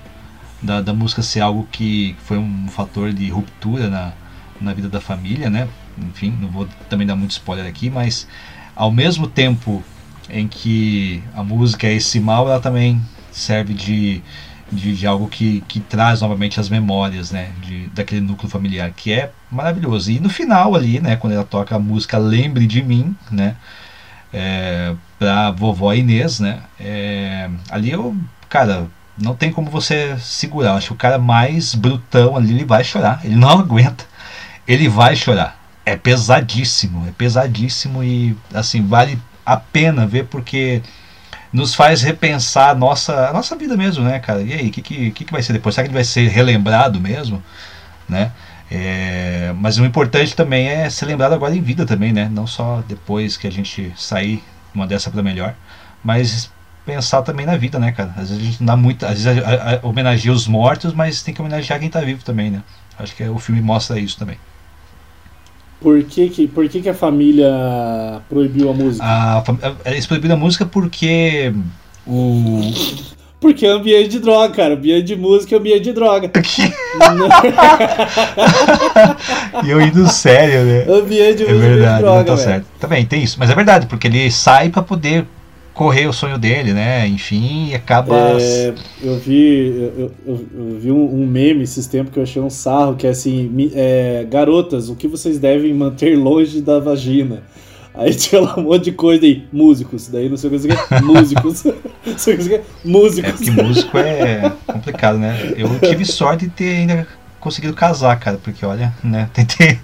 da, da música ser algo que foi um fator de ruptura na, na vida da família, né? Enfim, não vou também dar muito spoiler aqui, mas ao mesmo tempo em que a música é esse mal, ela também serve de de, de, algo que, que traz novamente as memórias, né, de, daquele núcleo familiar, que é maravilhoso. E no final ali, né, quando ela toca a música Lembre de Mim, né, é, pra vovó Inês, né, é, ali eu, cara, não tem como você segurar. acho que o cara mais brutão ali, ele vai chorar, ele não aguenta, ele vai chorar. É pesadíssimo, é pesadíssimo e, assim, vale a pena ver porque nos faz repensar a nossa, a nossa vida mesmo, né, cara? E aí, o que, que, que vai ser depois? Será que ele vai ser relembrado mesmo? Né? É, mas o importante também é ser lembrado agora em vida também, né? Não só depois que a gente sair uma dessa para melhor, mas pensar também na vida, né, cara? Às vezes a gente dá muito, às vezes homenageia os mortos, mas tem que homenagear quem tá vivo também, né? Acho que o filme mostra isso também. Por que, que, por que, que a família proibiu a música? A, eles proibiram a música porque o. Porque é ambiente de droga, cara. Ambiente de música é ambiente de droga. e eu indo sério, né? Ambiente de é música é verdade, de droga, tá certo. Também tem isso. Mas é verdade, porque ele sai para poder correr o sonho dele, né? Enfim, e acaba. É, eu vi, eu, eu, eu vi um, um, meme esses tempos que eu achei um sarro, que é assim: é, garotas, o que vocês devem manter longe da vagina? Aí tinha lá um monte de coisa aí, músicos, daí não sei o que, é, músicos. não sei o que, músicos. É porque músico é complicado, né? Eu tive sorte de ter ainda conseguido casar, cara, porque olha, né, tentei.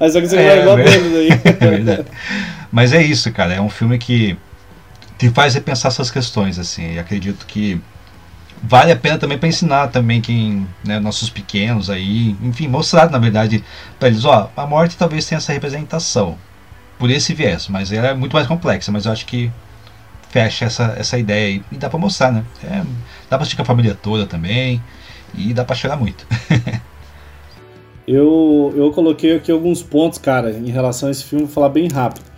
Mas só que você é, igual menos aí. é verdade. Mas é isso, cara, é um filme que te faz repensar essas questões, assim, e acredito que vale a pena também para ensinar também quem, né, nossos pequenos aí, enfim, mostrar na verdade para eles, ó, a morte talvez tenha essa representação por esse viés, mas ela é muito mais complexa, mas eu acho que fecha essa, essa ideia aí e dá para mostrar, né? É, dá para assistir com a família toda também e dá para chorar muito. eu, eu coloquei aqui alguns pontos, cara, em relação a esse filme, vou falar bem rápido.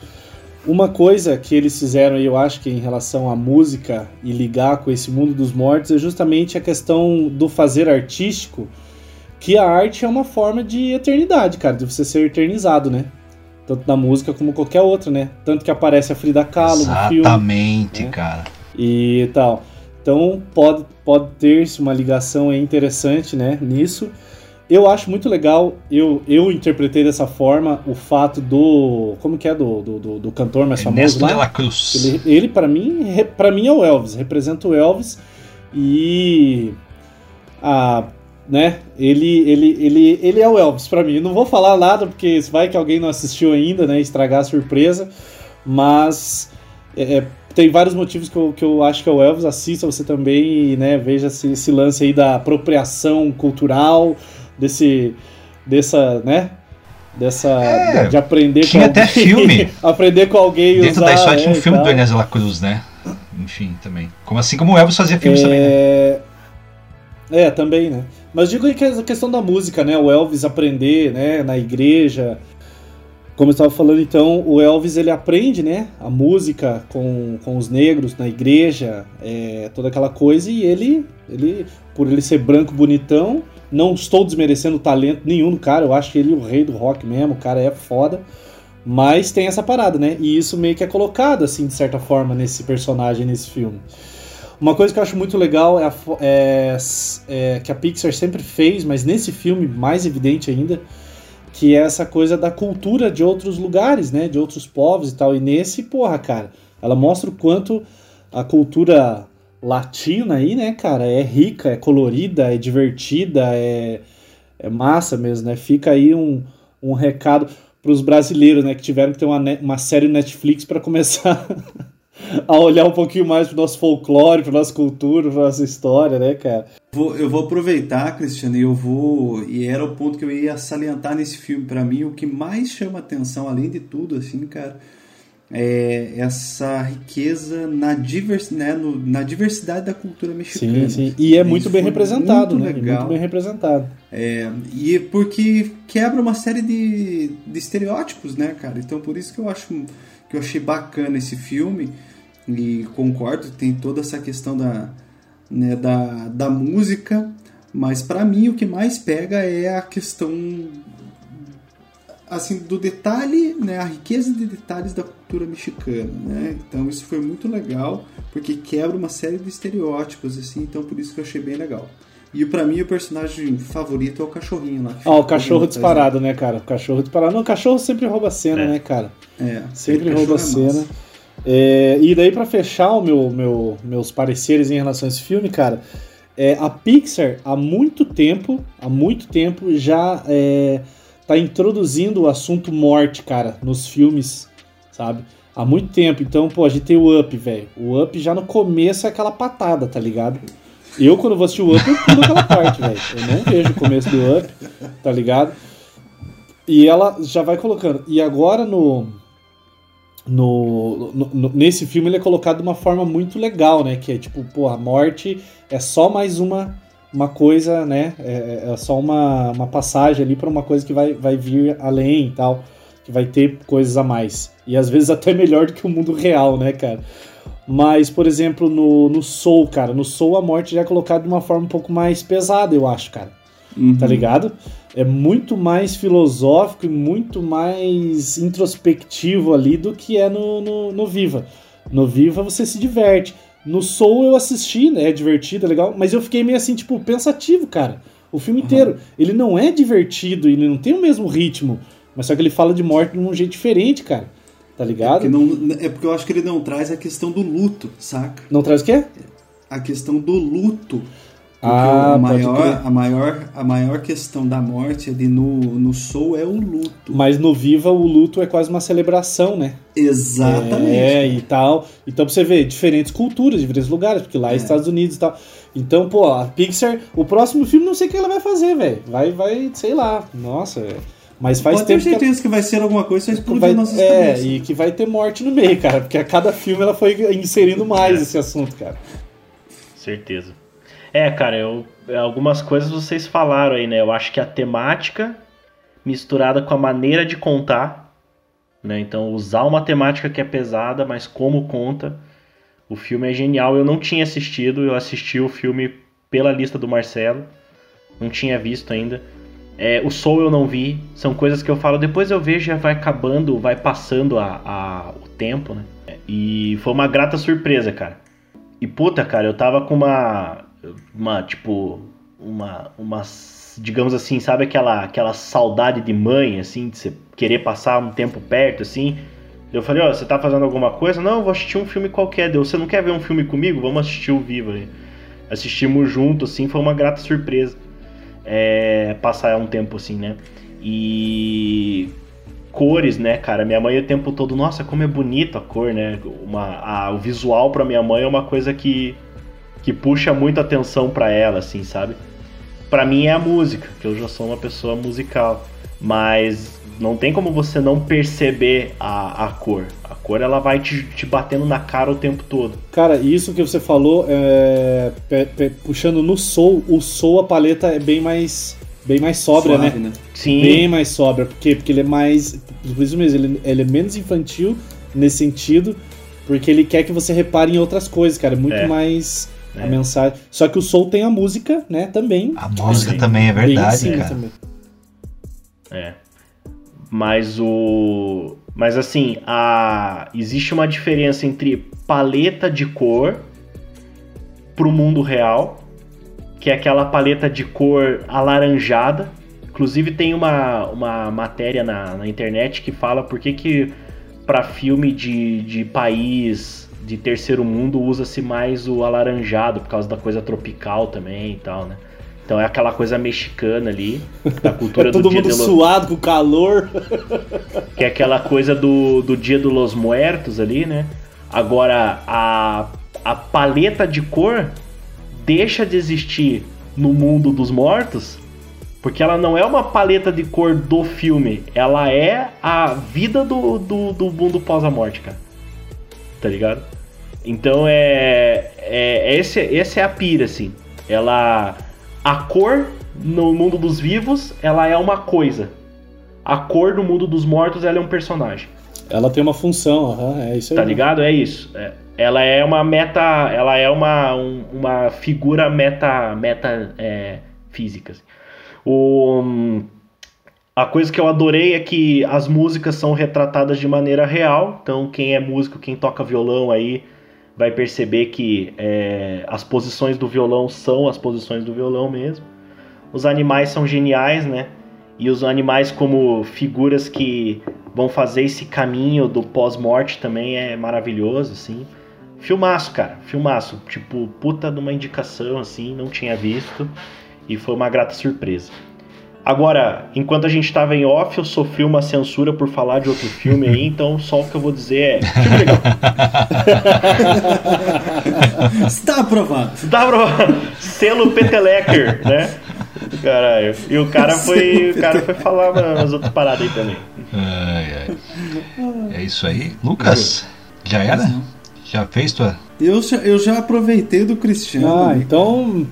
Uma coisa que eles fizeram, eu acho que em relação à música e ligar com esse mundo dos mortos, é justamente a questão do fazer artístico, que a arte é uma forma de eternidade, cara, de você ser eternizado, né? Tanto na música como qualquer outra, né? Tanto que aparece a Frida Kahlo Exatamente, no filme. Exatamente, né? cara. E tal. Então pode, pode ter-se uma ligação interessante, né, nisso. Eu acho muito legal, eu, eu interpretei dessa forma o fato do. Como que é do, do, do, cantor mais Ernesto famoso lá? Cruz. Ele, ele para mim, para mim é o Elvis, representa o Elvis e a né? Ele, ele, ele, ele é o Elvis para mim. Não vou falar nada porque vai que alguém não assistiu ainda, né? Estragar a surpresa, mas é, é tem vários motivos que eu, que eu acho que é o Elvis. Assista você também e né, veja esse, esse lance aí da apropriação cultural desse dessa, né? Dessa é, de aprender tinha com até filme. aprender com alguém Dentro usar, da história tinha um é, filme do Inés La Cruz, né? Enfim, também. Como assim como o Elvis fazia filmes é... também, né? É, também, né? Mas digo que a questão da música, né? O Elvis aprender, né, na igreja. Como eu estava falando, então, o Elvis ele aprende, né, a música com, com os negros na igreja, é, toda aquela coisa, e ele, ele, por ele ser branco bonitão, não estou desmerecendo talento nenhum do cara, eu acho que ele é o rei do rock mesmo, o cara é foda. Mas tem essa parada, né? E isso meio que é colocado, assim, de certa forma, nesse personagem, nesse filme. Uma coisa que eu acho muito legal é, a, é, é, que a Pixar sempre fez, mas nesse filme mais evidente ainda, que é essa coisa da cultura de outros lugares, né? De outros povos e tal. E nesse, porra, cara, ela mostra o quanto a cultura latina aí, né, cara, é rica, é colorida, é divertida, é, é massa mesmo, né? Fica aí um, um recado para os brasileiros, né, que tiveram que ter uma, uma série Netflix para começar a olhar um pouquinho mais pro nosso folclore, pra nossa cultura, pra nossa história, né, cara? Vou, eu vou aproveitar, Cristiano, e eu vou. E era o ponto que eu ia salientar nesse filme. para mim, o que mais chama atenção, além de tudo, assim, cara, é, essa riqueza na, divers, né, no, na diversidade da cultura mexicana. Sim, sim. E é muito bem representado, muito né? Legal. Muito bem representado. É, e porque quebra uma série de, de estereótipos, né, cara? Então por isso que eu acho que eu achei bacana esse filme e concordo tem toda essa questão da, né, da, da música, mas para mim o que mais pega é a questão assim do detalhe, né, a riqueza de detalhes da cultura mexicana, né? Então isso foi muito legal porque quebra uma série de estereótipos assim, então por isso que eu achei bem legal. E para mim o personagem favorito é o cachorrinho lá. Ah, o cachorro disparado, né, cara? O cachorro disparado. Não, o cachorro sempre rouba a cena, é. né, cara? É, sempre rouba a é cena. É, e daí para fechar o meu, meu, meus pareceres em relação a esse filme, cara, é, a Pixar há muito tempo, há muito tempo já é, tá introduzindo o assunto morte, cara, nos filmes, sabe? Há muito tempo. Então, pô, a gente tem o Up, velho. O Up já no começo é aquela patada, tá ligado? Eu, quando vou assistir o Up, eu pulo aquela parte, velho. Eu não vejo o começo do Up, tá ligado? E ela já vai colocando. E agora no, no, no, nesse filme ele é colocado de uma forma muito legal, né? Que é tipo, pô, a morte é só mais uma uma coisa, né? É, é só uma, uma passagem ali para uma coisa que vai, vai vir além e tal, que vai ter coisas a mais. E às vezes até melhor do que o mundo real, né, cara? Mas, por exemplo, no, no Soul, cara, no Soul a morte já é colocada de uma forma um pouco mais pesada, eu acho, cara. Uhum. Tá ligado? É muito mais filosófico e muito mais introspectivo ali do que é no, no, no Viva. No Viva você se diverte. No Soul eu assisti, né? É divertido, é legal, mas eu fiquei meio assim, tipo, pensativo, cara. O filme uhum. inteiro. Ele não é divertido, ele não tem o mesmo ritmo, mas só que ele fala de morte de um jeito diferente, cara. Tá ligado? É porque, não, é porque eu acho que ele não traz a questão do luto, saca? Não traz o quê? A questão do luto. Porque ah, maior, a, maior, a maior questão da morte ali no, no Soul é o luto. Mas no Viva o luto é quase uma celebração, né? Exatamente. É, e tal. Então pra você ver, diferentes culturas, diferentes lugares, porque lá é, é Estados Unidos e tal. Então, pô, a Pixar, o próximo filme não sei o que ela vai fazer, velho. Vai, vai, sei lá. Nossa, mas faz Pode tempo. ter certeza que, que, vai ser alguma coisa, vai explodir vai, nossas É, cabeças. e que vai ter morte no meio, cara. Porque a cada filme ela foi inserindo mais é. esse assunto, cara. Certeza. É, cara, eu, algumas coisas vocês falaram aí, né? Eu acho que a temática misturada com a maneira de contar, né? Então, usar uma temática que é pesada, mas como conta, o filme é genial. Eu não tinha assistido, eu assisti o filme pela lista do Marcelo, não tinha visto ainda. É, o Soul eu não vi, são coisas que eu falo, depois eu vejo já vai acabando, vai passando a, a, o tempo, né? E foi uma grata surpresa, cara. E puta, cara, eu tava com uma uma tipo uma uma digamos assim, sabe aquela aquela saudade de mãe assim, de você querer passar um tempo perto assim. Eu falei, ó, oh, você tá fazendo alguma coisa? Não, eu vou assistir um filme qualquer. Deu, você não quer ver um filme comigo? Vamos assistir o Viva aí. Assistimos junto, assim, foi uma grata surpresa. É, passar um tempo assim, né? E cores, né, cara? Minha mãe o tempo todo, nossa, como é bonito a cor, né? Uma, a, o visual para minha mãe é uma coisa que que puxa muito atenção para ela, assim, sabe? Para mim é a música, que eu já sou uma pessoa musical, mas não tem como você não perceber a, a cor. A cor ela vai te, te batendo na cara o tempo todo. Cara, isso que você falou, é, pe, pe, puxando no soul, o soul a paleta é bem mais bem mais sóbria, Suave, né? né? Sim. Bem mais sóbria, porque porque ele é mais, por isso mesmo, ele, ele é menos infantil nesse sentido, porque ele quer que você repare em outras coisas, cara, é muito é. mais é. A mensagem. Só que o Soul tem a música, né, também. A música Sim. também é verdade, cara. Também. É. Mas o. Mas assim, a... existe uma diferença entre paleta de cor pro mundo real, que é aquela paleta de cor alaranjada. Inclusive tem uma, uma matéria na, na internet que fala por que, que para filme de, de país de terceiro mundo usa-se mais o alaranjado por causa da coisa tropical também e tal, né? Então é aquela coisa mexicana ali, da cultura é todo do mundo dia suado com calor. Que é aquela coisa do, do dia dos Los Muertos ali, né? Agora, a, a paleta de cor deixa de existir no mundo dos mortos, porque ela não é uma paleta de cor do filme, ela é a vida do, do, do mundo pós a morte, cara. Tá ligado? Então é, é esse, essa é a pira, assim. Ela. A cor no mundo dos vivos, ela é uma coisa. A cor no mundo dos mortos, ela é um personagem. Ela tem uma função, uhum, é isso aí. Tá ligado? É isso. É. Ela é uma meta. Ela é uma, um, uma figura meta, meta é, física. Assim. O, a coisa que eu adorei é que as músicas são retratadas de maneira real. Então, quem é músico, quem toca violão aí, vai perceber que é, as posições do violão são as posições do violão mesmo. Os animais são geniais, né? E os animais como figuras que vão fazer esse caminho do pós-morte também é maravilhoso, assim. Filmaço, cara, filmaço. Tipo, puta de uma indicação, assim, não tinha visto. E foi uma grata surpresa. Agora, enquanto a gente estava em off, eu sofri uma censura por falar de outro filme aí, então só o que eu vou dizer é. Filme legal. Está aprovado. Está aprovado. Selo Petelecker, né? Caralho. E o cara foi. O cara foi falar umas outras paradas aí também. Ai, ai. É isso aí. Lucas, já era? Já fez tua? Eu já, eu já aproveitei do Cristiano. Ah, então.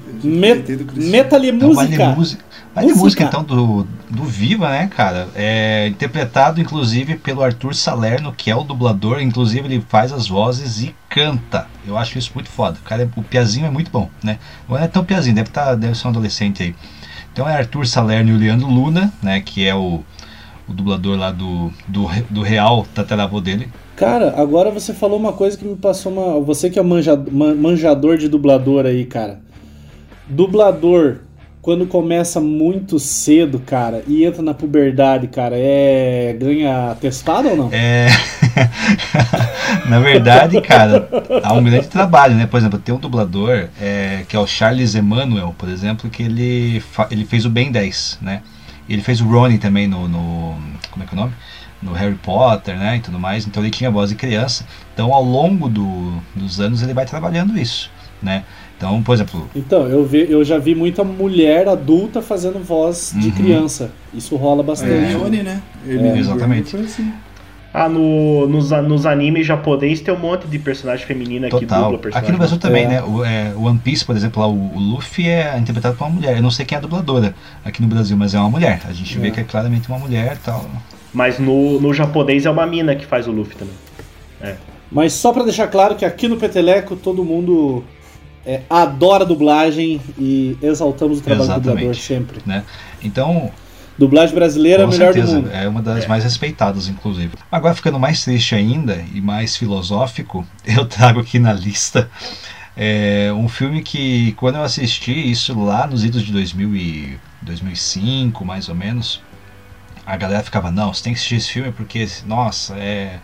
Meta-lhe música. Então, música. Vai de música então do, do Viva, né, cara? É interpretado inclusive pelo Arthur Salerno, que é o dublador, inclusive ele faz as vozes e canta. Eu acho isso muito foda. O cara, o Piazinho é muito bom, né? Não é tão Piazinho, deve, tá, deve ser um adolescente aí. Então é Arthur Salerno e o Leandro Luna, né, que é o, o dublador lá do, do, do real tataravô dele. Cara, agora você falou uma coisa que me passou uma. Você que é manja, manjador de dublador aí, cara. Dublador quando começa muito cedo, cara, e entra na puberdade, cara, é. ganha testado ou não? É. Na verdade, cara, há um grande trabalho, né? Por exemplo, tem um dublador é, que é o Charles Emmanuel, por exemplo, que ele, ele fez o Ben 10, né? Ele fez o Ronnie também no, no. Como é que é o nome? No Harry Potter, né? E tudo mais. Então ele tinha voz de criança. Então ao longo do, dos anos ele vai trabalhando isso, né? Então, por exemplo. Então, eu, vi, eu já vi muita mulher adulta fazendo voz de uhum. criança. Isso rola bastante. É, Ione, né? Ele, é, exatamente. Assim. Ah, no, nos, nos animes japonês tem um monte de personagem feminina que dubla personagem. Aqui no Brasil também, é. né? O é, One Piece, por exemplo, lá, o, o, Luffy é interpretado por uma mulher. Eu não sei quem é a dubladora aqui no Brasil, mas é uma mulher. A gente vê é. que é claramente uma mulher e tal. Mas no, no japonês é uma mina que faz o Luffy também. É. Mas só para deixar claro que aqui no Peteleco todo mundo é, adora dublagem e exaltamos o trabalho Exatamente, do dublador sempre. Né? Então. Dublagem brasileira é a melhor certeza, do mundo. É uma das é. mais respeitadas, inclusive. Agora, ficando mais triste ainda e mais filosófico, eu trago aqui na lista é, um filme que, quando eu assisti isso lá nos idos de 2000 e 2005, mais ou menos, a galera ficava: não, você tem que assistir esse filme porque, nossa, é,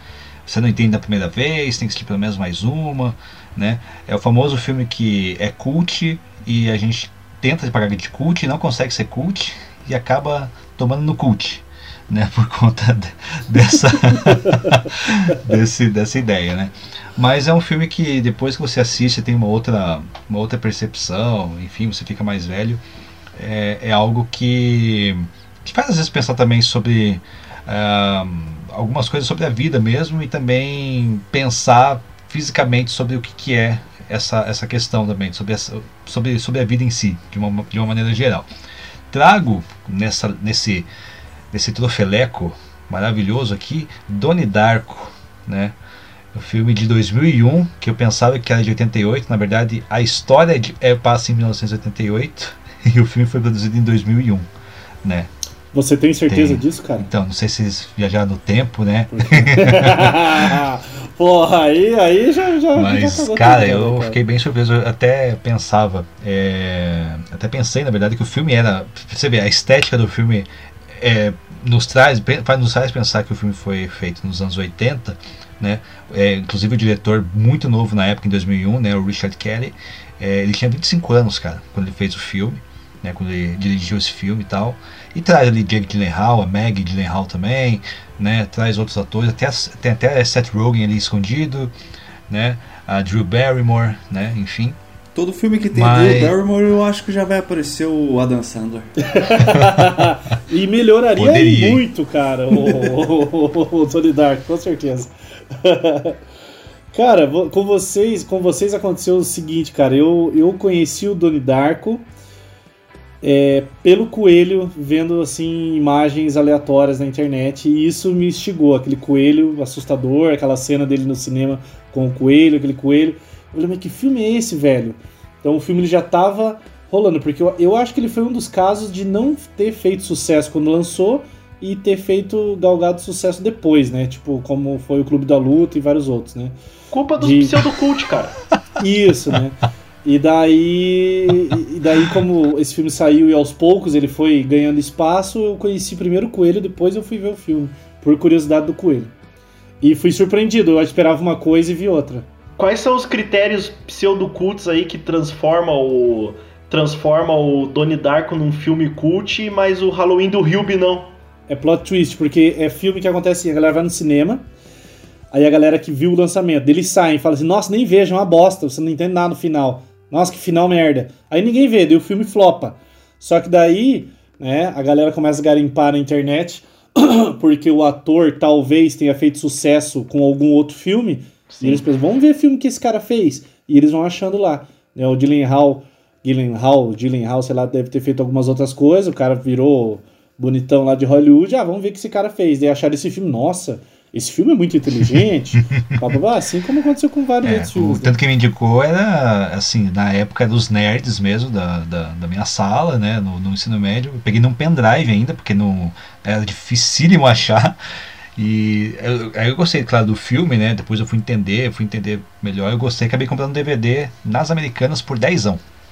você não entende da primeira vez, tem que assistir pelo menos mais uma né? É o famoso filme que é cult e a gente tenta pagar de cult não consegue ser cult e acaba tomando no cult, né? Por conta de, dessa desse, dessa ideia, né? Mas é um filme que depois que você assiste tem uma outra uma outra percepção, enfim, você fica mais velho. É, é algo que, que faz às vezes pensar também sobre uh, algumas coisas sobre a vida mesmo e também pensar fisicamente sobre o que, que é essa, essa questão também, sobre, essa, sobre, sobre a vida em si, de uma, de uma maneira geral. Trago nessa, nesse, nesse trofeleco maravilhoso aqui, Doni Darko, né? O filme de 2001, que eu pensava que era de 88, na verdade a história é, passa em 1988 e o filme foi produzido em 2001, né? Você tem certeza tem. disso, cara? Então, não sei se vocês viajaram no tempo, né? Porra, aí, aí já. já Mas, já cara, tudo, eu cara. fiquei bem surpreso. Eu até pensava. É, até pensei, na verdade, que o filme era. Você vê, a estética do filme é, nos, traz, nos faz pensar que o filme foi feito nos anos 80. Né? É, inclusive o diretor muito novo na época, em 2001, né? o Richard Kelly. É, ele tinha 25 anos, cara, quando ele fez o filme. Né, quando ele dirigiu esse filme e tal. E traz ali Jake Gyllenhaal, a Maggie Gyllenhaal também, né? Traz outros atores, até, tem até Seth Rogen ali escondido, né? A Drew Barrymore, né? Enfim. Todo filme que tem Mas... Drew Barrymore, eu acho que já vai aparecer o Adam Sandler. e melhoraria Poderia, muito, cara, o, o, Tony Dark, com certeza. cara, com vocês, com vocês aconteceu o seguinte, cara. Eu, eu conheci o Donnie Darko é, pelo coelho vendo assim imagens aleatórias na internet e isso me instigou. Aquele coelho assustador aquela cena dele no cinema com o coelho aquele coelho. Eu falei mas que filme é esse velho? Então o filme ele já estava rolando porque eu, eu acho que ele foi um dos casos de não ter feito sucesso quando lançou e ter feito galgado sucesso depois né? Tipo como foi o Clube da Luta e vários outros né? Culpa dos de... pseudocult cara. Isso né e daí, e daí, como esse filme saiu e aos poucos ele foi ganhando espaço, eu conheci primeiro o Coelho, depois eu fui ver o filme, por curiosidade do Coelho. E fui surpreendido, eu esperava uma coisa e vi outra. Quais são os critérios pseudo-cults aí que transforma o transforma o Donnie Darko num filme cult, mas o Halloween do Hilby não? É plot twist, porque é filme que acontece assim, a galera vai no cinema, aí a galera que viu o lançamento, eles saem e falam assim, nossa, nem veja, é uma bosta, você não entende nada no final. Nossa, que final merda. Aí ninguém vê, daí o filme flopa. Só que daí, né, a galera começa a garimpar na internet porque o ator talvez tenha feito sucesso com algum outro filme. Sim. E eles pensam, vamos ver o filme que esse cara fez. E eles vão achando lá. Né, o Hall, Dylan Hall, sei lá, deve ter feito algumas outras coisas. O cara virou bonitão lá de Hollywood. Ah, vamos ver o que esse cara fez. Daí acharam esse filme, nossa, esse filme é muito inteligente, assim como aconteceu com vários é, outros filmes. O né? tanto que me indicou era, assim, na época dos nerds mesmo, da, da, da minha sala, né, no, no, ensino médio. Eu peguei num pendrive ainda, porque não, era dificílimo achar. E eu, aí eu gostei, claro, do filme, né? Depois eu fui entender, fui entender melhor. Eu gostei, acabei comprando um DVD nas americanas por 10,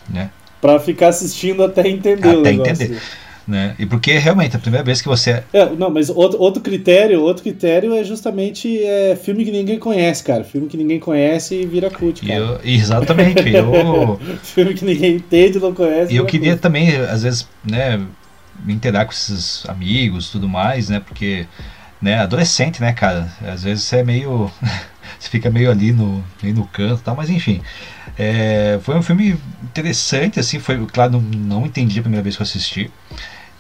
né? Pra ficar assistindo até entender até entender. Né? E porque realmente a primeira vez que você. É, não, mas outro, outro critério, outro critério é justamente é, filme que ninguém conhece, cara. Filme que ninguém conhece e vira cult, cara. Eu, exatamente. eu... filme que ninguém entende, não conhece. E eu queria cult. também, às vezes, né, me interar com esses amigos tudo mais, né? Porque, né, adolescente, né, cara? Às vezes você é meio. você fica meio ali no, meio no canto e tal, mas enfim. É, foi um filme interessante, assim, foi, claro, não, não entendi a primeira vez que eu assisti.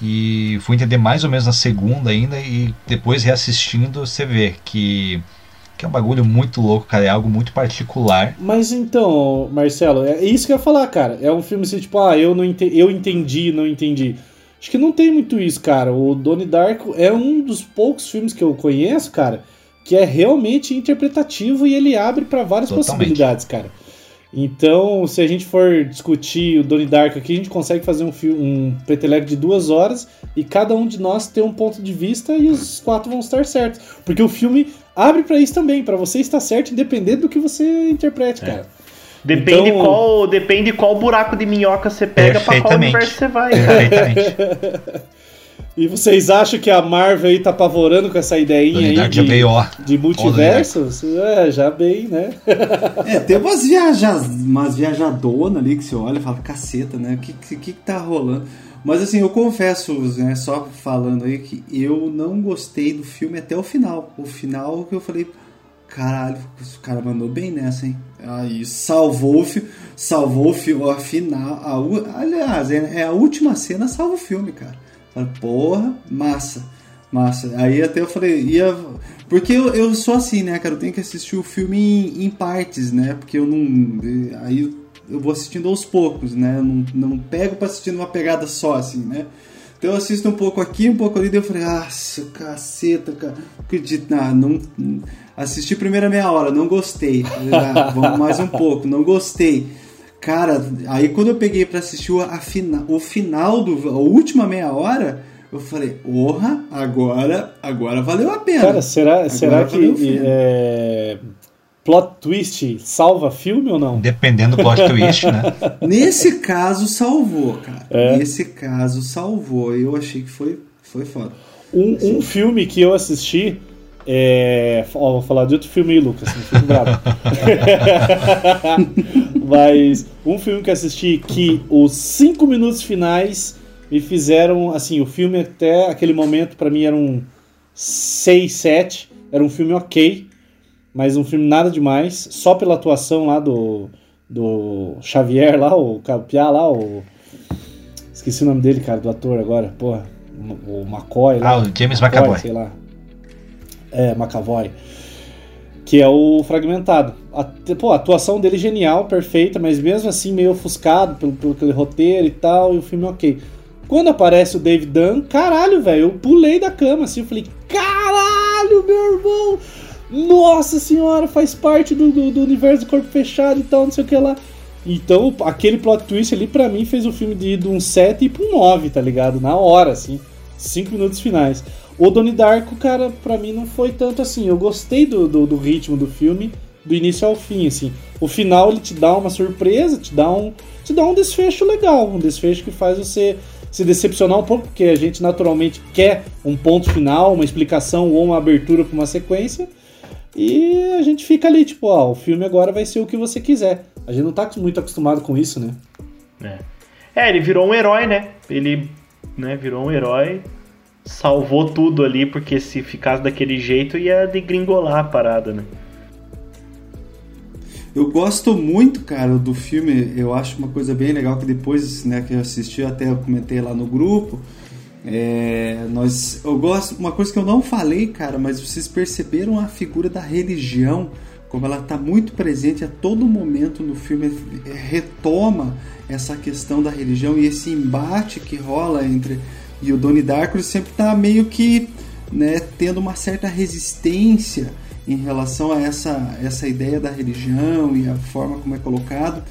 E fui entender mais ou menos na segunda ainda, e depois reassistindo você vê que, que é um bagulho muito louco, cara, é algo muito particular. Mas então, Marcelo, é isso que eu ia falar, cara. É um filme assim, tipo, ah, eu, não entendi, eu entendi, não entendi. Acho que não tem muito isso, cara. O Donnie Darko é um dos poucos filmes que eu conheço, cara, que é realmente interpretativo e ele abre para várias Totalmente. possibilidades, cara. Então, se a gente for discutir o Donnie Darko aqui, a gente consegue fazer um, filme, um peteleco de duas horas e cada um de nós ter um ponto de vista e os quatro vão estar certos. Porque o filme abre para isso também, para você estar certo independente do que você interprete, é. cara. Depende, então... qual, depende qual buraco de minhoca você pega para qual universo você vai. Perfeitamente. E vocês acham que a Marvel aí tá apavorando com essa ideinha aí de, de multiversos? É, já bem, né? é, tem umas, viaja, umas viajadonas ali que você olha e fala, caceta, né? O que, que, que tá rolando? Mas assim, eu confesso, né, só falando aí, que eu não gostei do filme até o final. O final que eu falei, caralho, o cara mandou bem nessa, hein? Aí salvou o filme, salvou o filme, a final. A, aliás, é, é a última cena salva o filme, cara. Falei, porra, massa, massa. Aí até eu falei, ia. Porque eu, eu sou assim, né, cara? Eu tenho que assistir o filme em, em partes, né? Porque eu não. Aí eu vou assistindo aos poucos, né? Eu não, não pego pra assistir numa pegada só, assim, né? Então eu assisto um pouco aqui, um pouco ali, daí eu falei, ah, caceta, cara, acredito, não, não, assisti primeira meia hora, não gostei, ah, vamos mais um pouco, não gostei. Cara, aí quando eu peguei para assistir a fina, o final do a última meia hora, eu falei, porra, agora, agora valeu a pena. Cara, será, agora será que é, plot twist salva filme ou não? Dependendo do plot twist, né? Nesse caso salvou, cara. É. Nesse caso salvou. Eu achei que foi, foi foda. Um, um filme que eu assisti é, ó, vou falar de outro filme aí, Lucas, não fico bravo. Mas um filme que assisti que os cinco minutos finais me fizeram, assim, o filme até aquele momento para mim era um 6, 7, era um filme ok, mas um filme nada demais, só pela atuação lá do, do Xavier lá, o Capiá lá, o... Esqueci o nome dele, cara, do ator agora, porra, o McCoy lá. Ah, o James McCoy, McAvoy. Sei lá. É, McAvoy. Que é o Fragmentado. A, pô, a atuação dele é genial, perfeita, mas mesmo assim meio ofuscado pelo, pelo aquele roteiro e tal, e o filme é ok. Quando aparece o David Dunn, caralho, velho, eu pulei da cama assim, eu falei, caralho, meu irmão! Nossa senhora, faz parte do, do, do universo do corpo fechado e tal, não sei o que lá. Então, aquele plot twist ali, pra mim, fez o filme de de um 7 e pra um 9, tá ligado? Na hora, assim. 5 minutos finais. O Donnie Darko, cara, pra mim não foi tanto assim. Eu gostei do, do, do, ritmo do filme, do início ao fim, assim. O final ele te dá uma surpresa, te dá um, te dá um desfecho legal, um desfecho que faz você se decepcionar um pouco, porque a gente naturalmente quer um ponto final, uma explicação ou uma abertura para uma sequência. E a gente fica ali, tipo, ó, o filme agora vai ser o que você quiser. A gente não tá muito acostumado com isso, né? É, é ele virou um herói, né? Ele né, virou um herói salvou tudo ali, porque se ficasse daquele jeito ia degringolar a parada, né? Eu gosto muito, cara, do filme. Eu acho uma coisa bem legal que depois, né, que eu assisti, até eu comentei lá no grupo. É, nós, eu gosto, uma coisa que eu não falei, cara, mas vocês perceberam a figura da religião, como ela está muito presente a todo momento no filme, retoma essa questão da religião e esse embate que rola entre e o Donnie Darko sempre está meio que né, tendo uma certa resistência em relação a essa, essa ideia da religião e a forma como é colocado.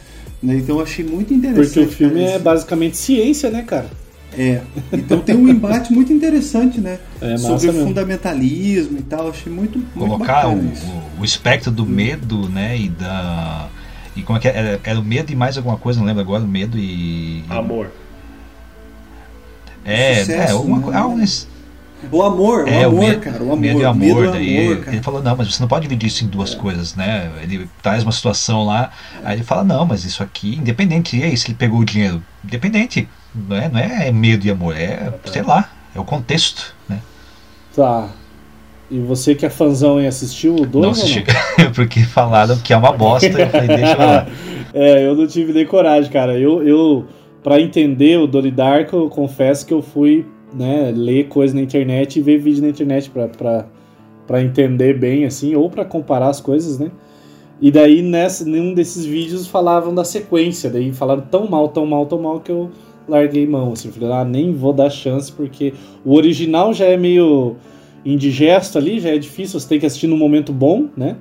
Né? Então eu achei muito interessante. Porque o filme é basicamente ciência, né, cara? É. Então tem um embate muito interessante, né? É, Sobre mesmo. fundamentalismo e tal. Achei muito, muito Colocar o, o, espectro do medo, né? E da. E como é que é? Era, era o medo e mais alguma coisa, não lembro agora, o medo e. Amor. É, Sucesso, é, uma, né? algo nesse- O amor, É, o amor, medo, cara. O amor. medo e amor. medo e daí amor, cara. ele falou, não, mas você não pode dividir isso em duas coisas, né? Ele traz uma situação lá, aí ele fala, não, mas isso aqui, independente, e aí se ele pegou o dinheiro? Independente, não é, não é medo e amor, é, sei lá, é o contexto, né? Tá. E você que é fãzão e assistiu o 2 não assisti, porque falaram que é uma bosta, eu falei, deixa lá. É, eu não tive nem coragem, cara. Eu, eu para entender o Donnie Darko, eu confesso que eu fui, né, ler coisa na internet e ver vídeo na internet pra entender bem, assim, ou pra comparar as coisas, né? E daí, nessa, nenhum desses vídeos falavam da sequência, daí falaram tão mal, tão mal, tão mal que eu larguei mão, assim, falei, ah, nem vou dar chance, porque o original já é meio indigesto ali, já é difícil, você tem que assistir num momento bom, né?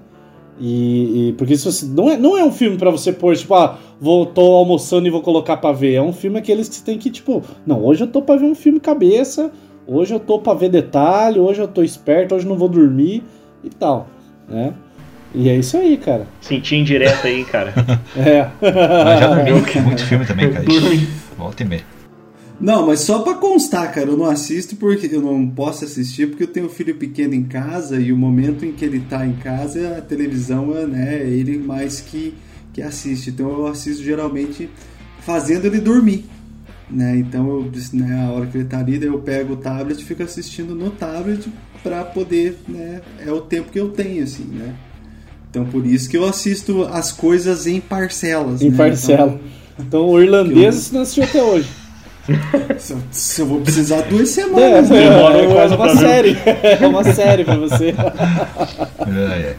E, e- porque isso assim, não é, não é um filme pra você pôr, tipo, ah, vou, tô almoçando e vou colocar pra ver. É um filme aqueles que você tem que, tipo, não, hoje eu tô pra ver um filme cabeça, hoje eu tô pra ver detalhe, hoje eu tô esperto, hoje eu não vou dormir e tal, né? E é isso aí, cara. Senti indireta aí, cara. É. Mas já dormiu muito filme também, cara. Volta e meia. Não, mas só pra constar, cara, eu não assisto porque eu não posso assistir porque eu tenho um filho pequeno em casa e o momento em que ele tá em casa, a televisão é, né, ele mais que, que assiste. Então eu assisto geralmente fazendo ele dormir. Né? Então eu, né, a hora que ele tá ali, eu pego o tablet e fico assistindo no tablet pra poder, né, é o tempo que eu tenho assim, né? Então por isso que eu assisto as coisas em parcelas, Em né? parcela. Então o irlandês não assistiu até hoje. Então, se, eu- se eu vou precisar duas É, semanas, né? Demora é quase ano uma série. É uma série pra você. É,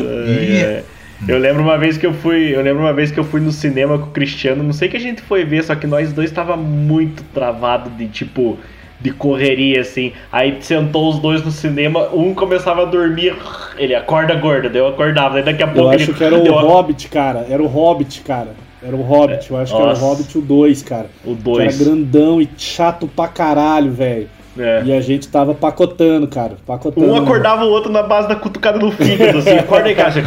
é. Eu lembro uma vez que eu fui, eu lembro uma vez que eu fui no cinema com o Cristiano, não sei que a gente foi ver, só que nós dois tava muito travado de tipo de correria assim. Aí sentou os dois no cinema, um começava a dormir, ele acorda gordo, daí eu acordava, daí daqui a Eu pouco acho ele que era o Hobbit, cara. Era o Hobbit, cara. Era o Hobbit. Eu acho que era o Nossa. Hobbit o 2, cara. o Que era 2. grandão e chato pra caralho, velho. É. E a gente tava pacotando, cara. Pacotando. Um acordava o outro na base da cutucada no fígado, assim, acorda aí, cara.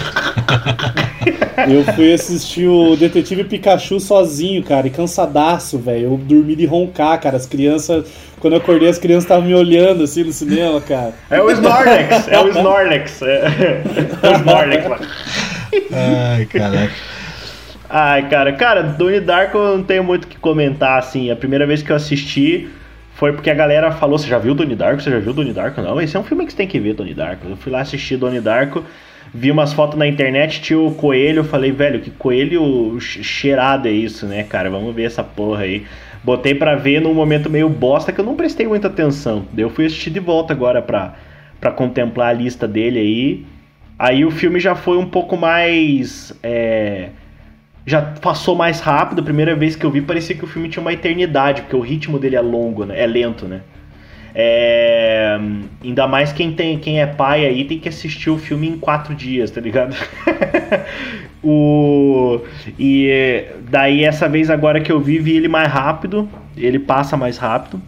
Eu fui assistir o Detetive Pikachu sozinho, cara, e cansadaço, velho. Eu dormi de roncar, cara. As crianças. Quando eu acordei, as crianças estavam me olhando assim no cinema, cara. É o Snorlax, é o Snorlax. É, é o Snorlax lá. Ai, caraca. Ai, cara, cara, Donnie Darko eu não tenho muito o que comentar, assim. A primeira vez que eu assisti foi porque a galera falou: Você já viu Donnie Darko? Você já viu Donnie Darko? Não, esse é um filme que você tem que ver, Donnie Darko. Eu fui lá assistir Donnie Darko, vi umas fotos na internet, tinha o coelho. Eu falei: Velho, que coelho che- cheirado é isso, né, cara? Vamos ver essa porra aí. Botei pra ver num momento meio bosta que eu não prestei muita atenção. Daí eu fui assistir de volta agora pra, pra contemplar a lista dele aí. Aí o filme já foi um pouco mais. é, já passou mais rápido. A primeira vez que eu vi, parecia que o filme tinha uma eternidade, porque o ritmo dele é longo, né? É lento, né? É, Ainda mais quem, tem, quem é pai aí tem que assistir o filme em quatro dias, tá ligado? o... E daí essa vez agora que eu vi, vi ele mais rápido. Ele passa mais rápido.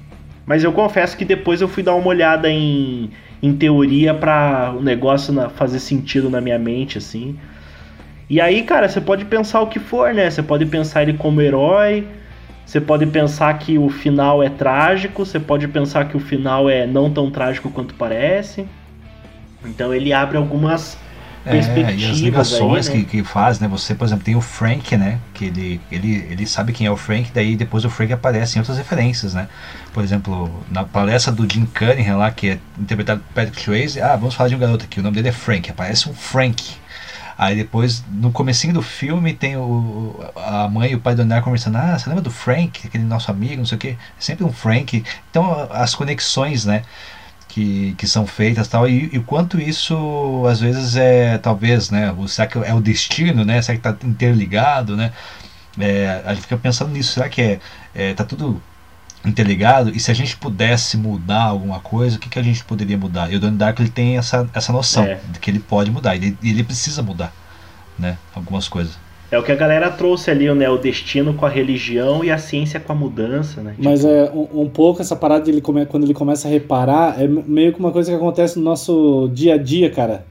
Mas eu confesso que depois eu fui dar uma olhada em, em teoria para o negócio na- fazer sentido na minha mente, assim. E aí, cara, você pode pensar o que for, né? Você pode pensar ele como herói, você pode pensar que o final é trágico, você pode pensar que o final é não tão trágico quanto parece. Então ele abre algumas É, perspectivas. e as ligações aí, né? que, que faz, né? Você, por exemplo, tem o Frank, né? Que ele, ele, ele sabe quem é o Frank, daí depois o Frank aparece em outras referências, né? Por exemplo, na palestra do Jim Cunningham lá, que é interpretado por Patrick Swayze, ah, vamos falar de um garoto aqui, o nome dele é Frank, aparece um Frank. Aí depois, no comecinho do filme, tem o, a mãe e o pai do Andar conversando, ah, você lembra do Frank, aquele nosso amigo, não sei o que, sempre um Frank. Então, as conexões, né? que, que são feitas tal e, e quanto isso às vezes é talvez né o- será que é o destino né será que está interligado né É, a gente fica pensando nisso será que é, é tá tudo interligado e se a gente pudesse mudar alguma coisa o que, que a gente poderia mudar e o Donnie Darko ele tem essa, essa noção É. de que ele pode mudar ele, ele precisa mudar né algumas coisas É o que a galera trouxe ali, né? O destino com a religião e a ciência com a mudança, né? Mas Tipo, é um, um pouco essa parada de ele come, quando ele começa a reparar, é meio que uma coisa que acontece no nosso dia a dia, cara.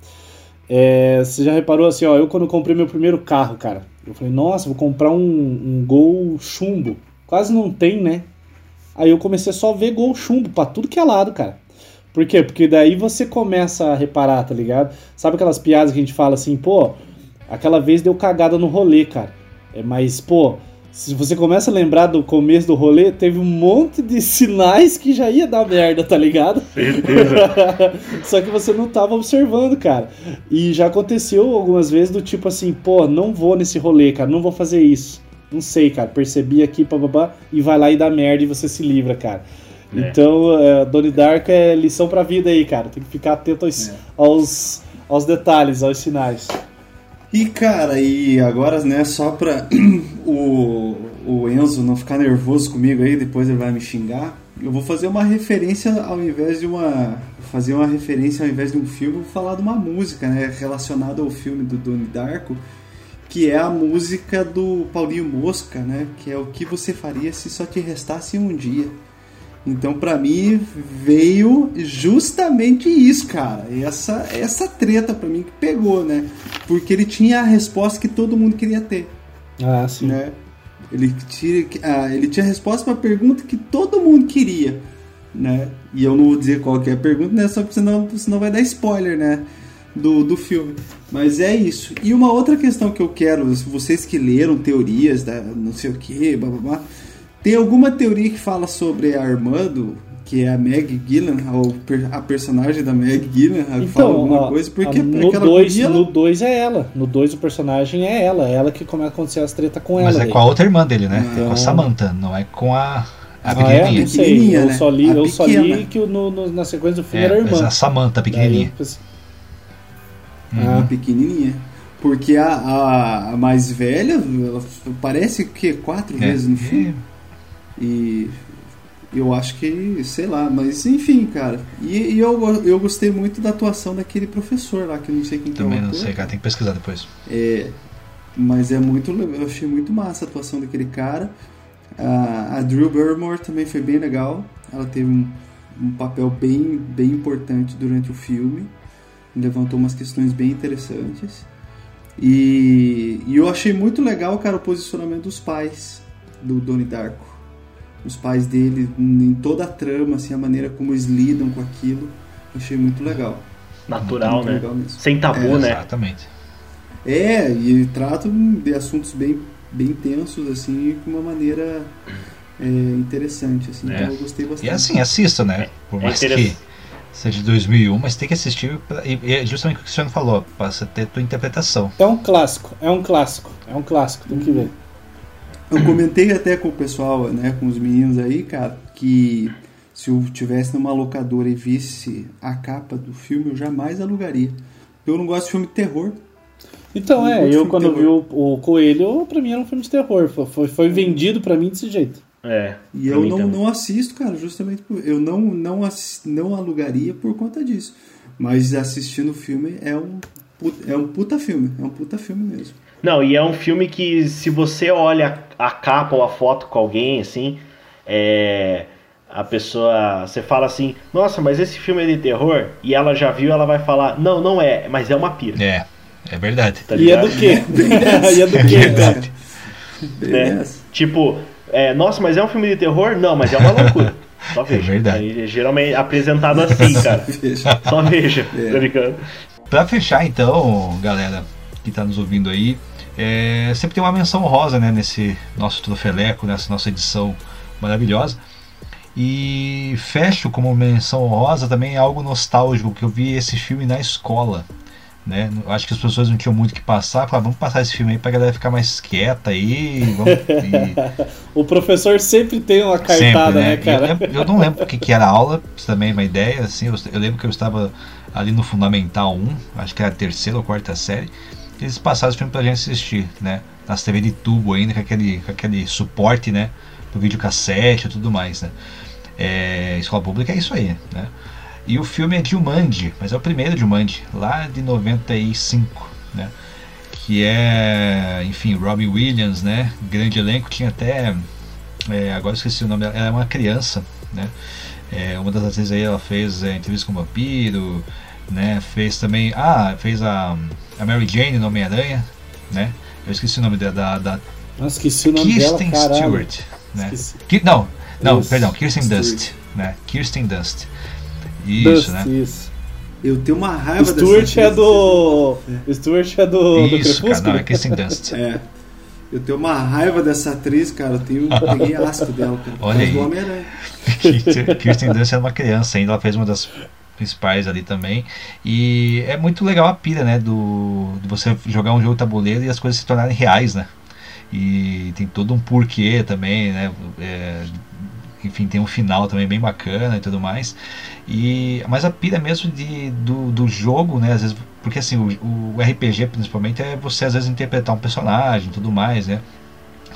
É, você já reparou assim, ó, eu quando comprei meu primeiro carro, cara, eu falei, nossa, vou comprar um, um Gol chumbo. Quase não tem, né? Aí eu comecei só a ver gol chumbo pra tudo que é lado, cara. Por quê? Porque daí você começa a reparar, tá ligado? Sabe aquelas piadas que a gente fala assim, pô, aquela vez deu cagada no rolê, cara. É, mas, pô, se você começa a lembrar do começo do rolê, teve um monte de sinais que já ia dar merda, tá ligado? Certeza. Só que você não tava observando, cara. E já aconteceu algumas vezes do tipo assim, pô, não vou nesse rolê, cara, não vou fazer isso. Não sei, cara, percebi aqui, babá, e vai lá e dá merda e você se livra, cara. É. Então, é, Donnie Darko é lição pra vida aí, cara. Tem que ficar atento aos, é. aos, aos detalhes, aos sinais. E cara, e agora, né, só pra o, o Enzo não ficar nervoso comigo aí, depois ele vai me xingar, eu vou fazer uma referência ao invés de uma. Fazer uma referência ao invés de um filme, vou falar de uma música, né, relacionada ao filme do Donnie Darko, que é a música do Paulinho Mosca, né, que é o que você faria se só te restasse um dia. Então, para mim, veio justamente isso, cara. Essa, essa treta para mim que pegou, né? Porque ele tinha a resposta que todo mundo queria ter. Ah, sim. Né? Ele, tinha, ah, ele tinha a resposta para a pergunta que todo mundo queria, né? E eu não vou dizer qual é a pergunta, né? Só porque senão, senão vai dar spoiler, né? Do, do filme. Mas é isso. E uma outra questão que eu quero, vocês que leram teorias da não sei o que, blá blá blá tem alguma teoria que fala sobre a Armando, que é a Meg Gyllenhaal, a personagem da Meg Gyllenhaal, então, fala alguma coisa? Porque a, no 2 ela... no dois é ela. No 2 o personagem é ela. É ela que começa a acontecer as tretas com ela. Mas é com a outra irmã dele, né? Então... Com a Samantha, não é com a. A ah, é? Não sei. Eu, né? só li, eu só li que no, no, na sequência do filme é, era a irmã. A Samantha, pequenininha. Daí, uhum. Ah, pequenininha. Porque a, a, a, mais velha, ela parece que quatro é. vezes no filme. E eu acho que, sei lá, mas enfim, cara. E, e, eu, eu gostei muito da atuação daquele professor lá, que eu não sei quem Também que é não sei, cara, tem que pesquisar depois. É, mas é muito, eu achei muito massa a atuação daquele cara. A, a Drew Barrymore também foi bem legal. Ela teve um, um papel bem, bem importante durante o filme. Levantou umas questões bem interessantes. E, e eu achei muito legal, cara, o posicionamento dos pais do Donnie Darko os pais dele, em toda a trama, assim, a maneira como eles lidam com aquilo, achei muito legal. Natural, muito né? Legal Sem tabu, é, né? Exatamente. É, e tratam de assuntos bem, bem tensos, assim, de uma maneira é, interessante, assim. É. Então eu gostei bastante. E assim, assista, né? Por é mais que seja de 2001, mas tem que assistir, e é justamente o que o Cristiano falou, para você ter tua interpretação. É um clássico, é um clássico, é um clássico, tem que ver. Eu comentei até com o pessoal, né, com os meninos aí, cara, que se eu tivesse numa locadora e visse a capa do filme, eu jamais alugaria. Eu não gosto de filme de terror. Então, é, eu quando vi o, o, Coelho, pra mim era um filme de terror. Foi, foi vendido pra mim desse jeito. É. E eu não, não assisto, cara, justamente por. Eu não, não, assisto, não alugaria por conta disso. Mas assistindo o filme é um, é um puta filme. É um puta filme mesmo. Não, e é um filme que se você olha a capa ou a foto com alguém, assim, é, a pessoa. Você fala assim, nossa, mas esse filme é de terror? E ela já viu, ela vai falar, não, não é, mas é uma pira. É, é verdade. Tá e é do quê? e é do quê, é cara? Né? Tipo, é, nossa, mas é um filme de terror? Não, mas é uma loucura. Só veja. É verdade. Aí, geralmente apresentado assim, cara. Só veja, é. tá ligado? Pra fechar então, galera que tá nos ouvindo aí, é, sempre tem uma menção rosa né, nesse nosso trofeleco, nessa nossa edição maravilhosa. E fecho como menção rosa também algo nostálgico, que eu vi esse filme na escola. Né? Acho que as pessoas não tinham muito que passar. Falaram, vamos passar esse filme aí pra galera ficar mais quieta aí. Vamos, e... o professor sempre tem uma cartada, sempre, né? né, cara? Eu, eu, não lembro o que, que era a aula, pra também uma ideia. Assim, eu, eu lembro que eu estava ali no Fundamental 1, acho que era a terceira ou quarta série eles passaram esse filme pra gente assistir, né? Nas TV de tubo ainda, com aquele, com aquele suporte, né? Pro videocassete e tudo mais, né? É, escola pública é isso aí, né? E o filme é Jumanji, mas é o primeiro Jumanji, lá de 95, né? Que é, enfim, Robbie Williams, né? Grande elenco, tinha até... É, agora esqueci o nome dela, ela é uma criança, né? É, uma das vezes aí ela fez é, entrevista com o vampiro, né? Fez também. Ah, fez a, a Mary Jane no Homem-Aranha, né? Eu esqueci o nome da. da, da Nossa, esqueci o nome Kirsten dela, Stewart, né? Não, Não, Isso. perdão, Kirsten Stewart. Dunst, né? Kirsten Dunst. Isso, Dust, né? Isso. Eu tenho uma raiva Stuart dessa é atriz. do. Stuart é do, do Isso, cara, Crepúsculo. não, é Kirsten Dunst. É. Eu tenho uma raiva dessa atriz, cara. Eu tenho, eu peguei asco dela, cara. Olha aí. do Kirsten Dunst era uma criança ainda, ela fez uma das principais ali também. E é muito legal a pira, né? Do, de você jogar um jogo tabuleiro e as coisas se tornarem reais, né? E tem todo um porquê também, né? É, enfim, tem um final também bem bacana e tudo mais. E, mas a pira mesmo de, do, do jogo, né? Às vezes, porque assim, o, o RPG principalmente é você às vezes interpretar um personagem e tudo mais, né?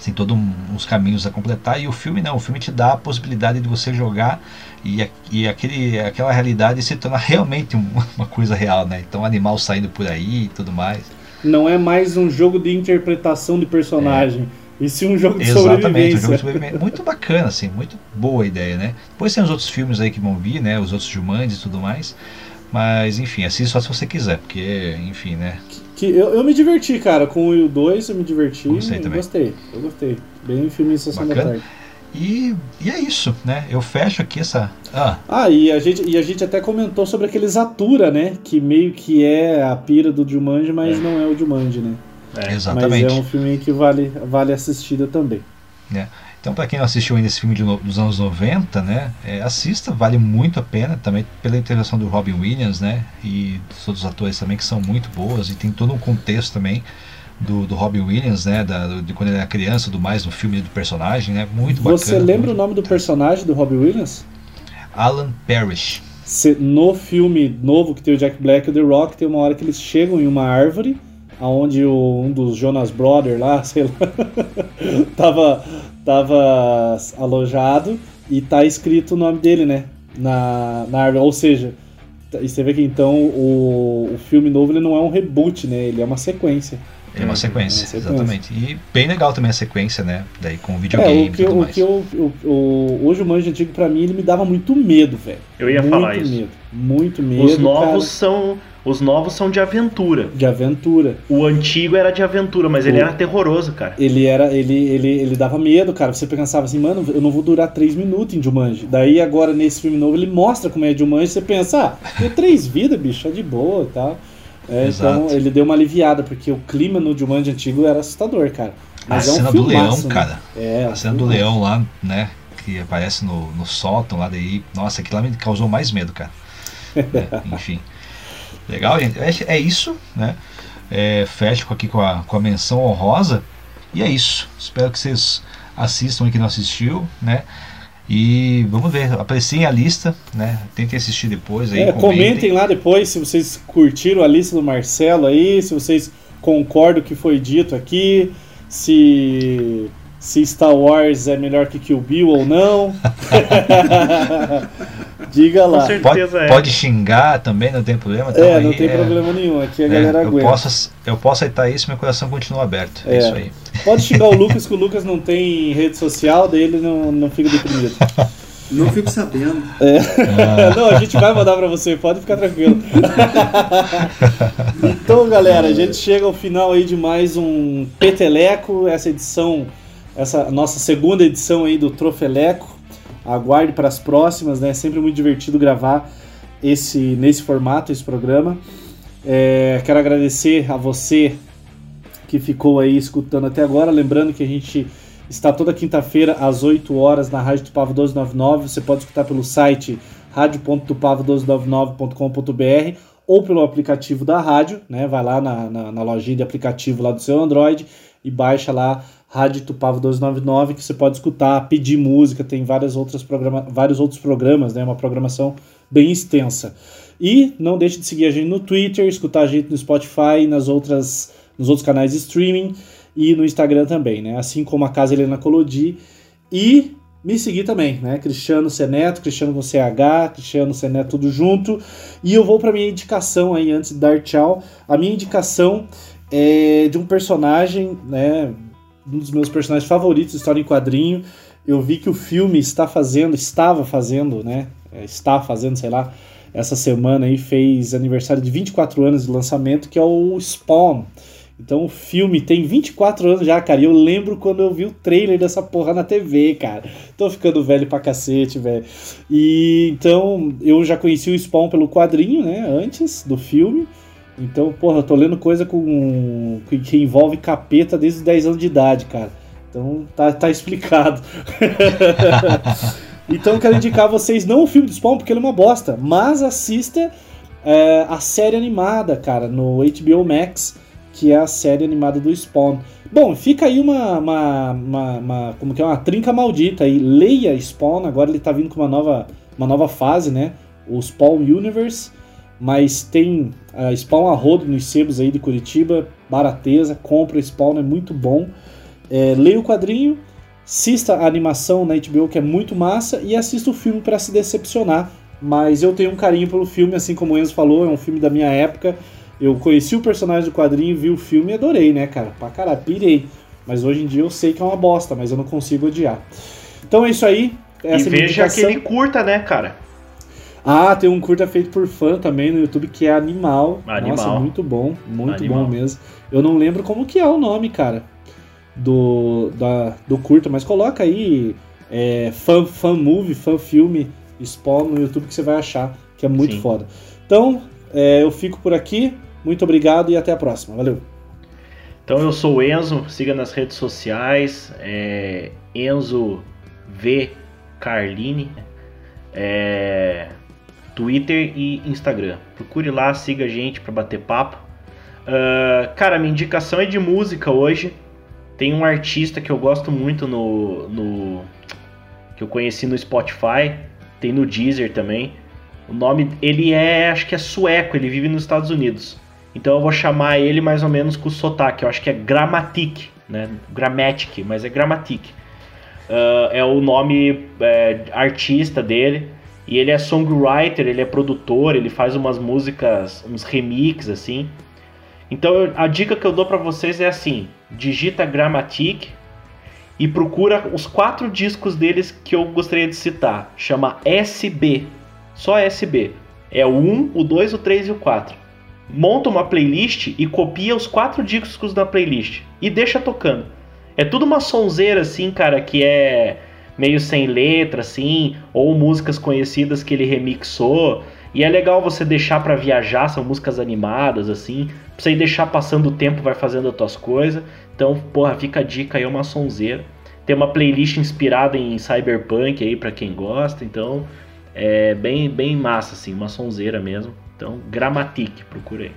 tem todos uns caminhos a completar e o filme não, o filme te dá a possibilidade de você jogar e, e aquele, aquela realidade se torna realmente um- uma coisa real, né? Então animal saindo por aí e tudo mais. Não é mais um jogo de interpretação de personagem, e sim um jogo de Exatamente, um sobrevivência. jogo de sobrevivência. Muito bacana, assim, muito boa a ideia, né? Depois tem os outros filmes aí que vão vir, né? Os outros Jumanji e tudo mais. Mas, enfim, assista só se você quiser, porque, enfim, né? Que eu, eu me diverti, cara, com o 2 eu me diverti. Gostei também. gostei, eu gostei. Bem filme em sessão da Bacana. tarde. E, e é isso, né? Eu fecho aqui essa. Ah, Ah, e a, gente, e a gente até comentou sobre aqueles Atura, né? Que meio que é a pira do Jumanji, mas É. não é o Jumanji, né? É. exatamente. Mas é um filme que vale, vale assistida também. Então, para quem não assistiu ainda esse filme no- dos anos 90, né, é, assista, vale muito a pena, também pela intervenção do Robin Williams, né, e dos outros atores também que são muito boas, e tem todo um contexto também do, do Robin Williams, né, da, do- de quando ele era criança, do mais, do filme do personagem, né, muito bacana. Você lembra o muito- nome do personagem do Robbie Williams? Alan Parrish. Se- no filme novo que tem o Jack Black e o The Rock, tem uma hora que eles chegam em uma árvore, aonde o- um dos Jonas Brothers lá, sei lá, tava, tava alojado e tá escrito o nome dele, né? Na, na árvore. Ou seja, t- e você vê que então o, o filme novo ele não é um reboot, né? Ele é uma sequência. É uma sequência, É uma sequência. exatamente. E bem legal também a sequência, né, daí com É, videogame o e que, tudo o mais. que eu, o, o, o Jumanji antigo pra mim ele me dava muito medo, velho. Eu ia muito falar isso. medo, muito medo. Os novos cara, são os novos são de aventura. de aventura. O antigo era de aventura, mas ele O- era terroroso, cara. Ele era, ele, ele, ele dava medo, cara. Você pensava assim, mano, eu não vou durar três minutos em Jumanji. Daí agora nesse filme novo ele mostra como é Jumanji. Você pensa, ah, tem três vidas, bicho, é de boa e tal. É, então ele deu uma aliviada, porque o clima no Jumanji antigo era assustador, cara. Mas a é um cena do leão, filmaço, né? cara. É, A cena do filmaço. leão lá, né? Que aparece no, no sótão lá daí. Nossa, aquilo lá me causou mais medo, cara. Né, Enfim. Legal, gente. É, é isso, né? É, fecho aqui com a, com a menção honrosa. E é isso. Espero que vocês assistam aí que não assistiu, né? E vamos ver, apreciem a lista, né? Tentem assistir depois aí. É, comentem lá depois se vocês curtiram a lista do Marcelo aí, se vocês concordam com o que foi dito aqui, se, se Star Wars é melhor que Kill Bill ou não. Diga Com lá. Pode, certeza é. pode xingar também, não tem problema. Então É, aí, não tem é, problema nenhum, aqui a é, galera eu, aguenta. posso, eu posso aceitar isso meu coração continua aberto. É, É. isso aí. Pode xingar o Lucas, que o Lucas não tem rede social, daí ele não, não fica deprimido. Não fico sabendo. não, a gente vai mandar pra você, pode ficar tranquilo. então, galera, a gente chega ao final aí de mais um Peteleco, essa edição, essa nossa segunda edição aí do Trofeleco. Aguarde para as próximas, né? É sempre muito divertido gravar esse nesse formato, esse programa. É, quero agradecer a você que ficou aí escutando até agora. Lembrando que a gente está toda quinta-feira às 8 horas na Rádio Tupava 1299. Você pode escutar pelo site radio.tupava1299.com.br ou pelo aplicativo da rádio, né? Vai lá na, na, na lojinha de aplicativo lá do seu Android e baixa lá Rádio Tupava 1299 que você pode escutar, pedir música, tem várias outras programa, vários outros programas, né? Uma programação bem extensa. E não deixe de seguir a gente no Twitter, escutar a gente no Spotify nas outras, nos outros canais de streaming e no Instagram também, né? Assim como a Casa Helena Colodi. E me seguir também, né? Cristiano Seneto, Cristiano com CH, Cristiano Seneto tudo junto. E eu vou para minha indicação aí antes de dar tchau. A minha indicação é de um personagem, né? Um dos meus personagens favoritos, história em quadrinho. Eu vi que o filme está fazendo, estava fazendo, né? É, Está fazendo, sei lá, essa semana aí fez aniversário de 24 anos de lançamento, que é o Spawn. Então o filme tem 24 anos já, cara. E eu lembro quando eu vi o trailer dessa porra na TV, cara. Tô ficando velho pra cacete, velho. E então eu já conheci o Spawn pelo quadrinho, né? Antes do filme. Então, porra, eu tô lendo coisa com que envolve capeta desde os 10 anos de idade, cara. Então tá, tá explicado. então quero indicar a vocês não o filme do Spawn, porque ele é uma bosta, mas assista é, a série animada, cara, no HBO Max que é a série animada do Spawn. Bom, fica aí uma, uma, uma, uma, como que é uma trinca maldita aí. Leia Spawn, agora ele tá vindo com uma nova, uma nova fase, né? O Spawn Universe, mas tem a Spawn a rodo nos sebos aí de Curitiba, barateza, compra Spawn, é muito bom. É, leia o quadrinho, assista a animação na HBO que é muito massa e assista o filme para se decepcionar. Mas eu tenho um carinho pelo filme, assim como o Enzo falou, é um filme da minha época eu conheci o personagem do quadrinho, vi o filme e adorei, né, cara? Pra caralho, pirei. Mas hoje em dia eu sei que é uma bosta, mas eu não consigo odiar. Então é isso aí. Essa e veja aquele curta, né, cara? Ah, tem um curta feito por fã também no YouTube que é Animal. Animal. Nossa, muito bom, muito Animal. bom mesmo. Eu não lembro como que é o nome, cara, do, da, do curta, mas coloca aí é, fan, fan movie, fan filme, Spawn no YouTube que você vai achar, que é muito Sim. foda. Então, é, eu fico por aqui. Muito obrigado e até a próxima. Valeu. Então eu sou o Enzo, siga nas redes sociais, é, Enzo V Carline, é, Twitter e Instagram. Procure lá, siga a gente para bater papo. Uh, cara, minha indicação é de música hoje. Tem um artista que eu gosto muito no, no que eu conheci no Spotify, tem no Deezer também. O nome, ele é, acho que é sueco, ele vive nos Estados Unidos. Então eu vou chamar ele mais ou menos com o sotaque. Eu acho que é Grammatic, né? Grammatic, mas é Grammatic. Uh, é o nome é, artista dele. E ele é songwriter, ele é produtor, ele faz umas músicas, uns remixes assim. Então a dica que eu dou para vocês é assim: digita Grammatic e procura os quatro discos deles que eu gostaria de citar. Chama SB, só SB. É o 1, o 2, o 3 e o 4 monta uma playlist e copia os quatro discos da playlist e deixa tocando. É tudo uma sonzeira assim, cara, que é meio sem letra assim, ou músicas conhecidas que ele remixou. E é legal você deixar para viajar, são músicas animadas assim, pra você ir deixar passando o tempo, vai fazendo as tuas coisas. Então, porra, fica a dica aí, uma sonzeira. Tem uma playlist inspirada em cyberpunk aí para quem gosta, então é bem bem massa assim, uma sonzeira mesmo. Então, Gramatic, procurei.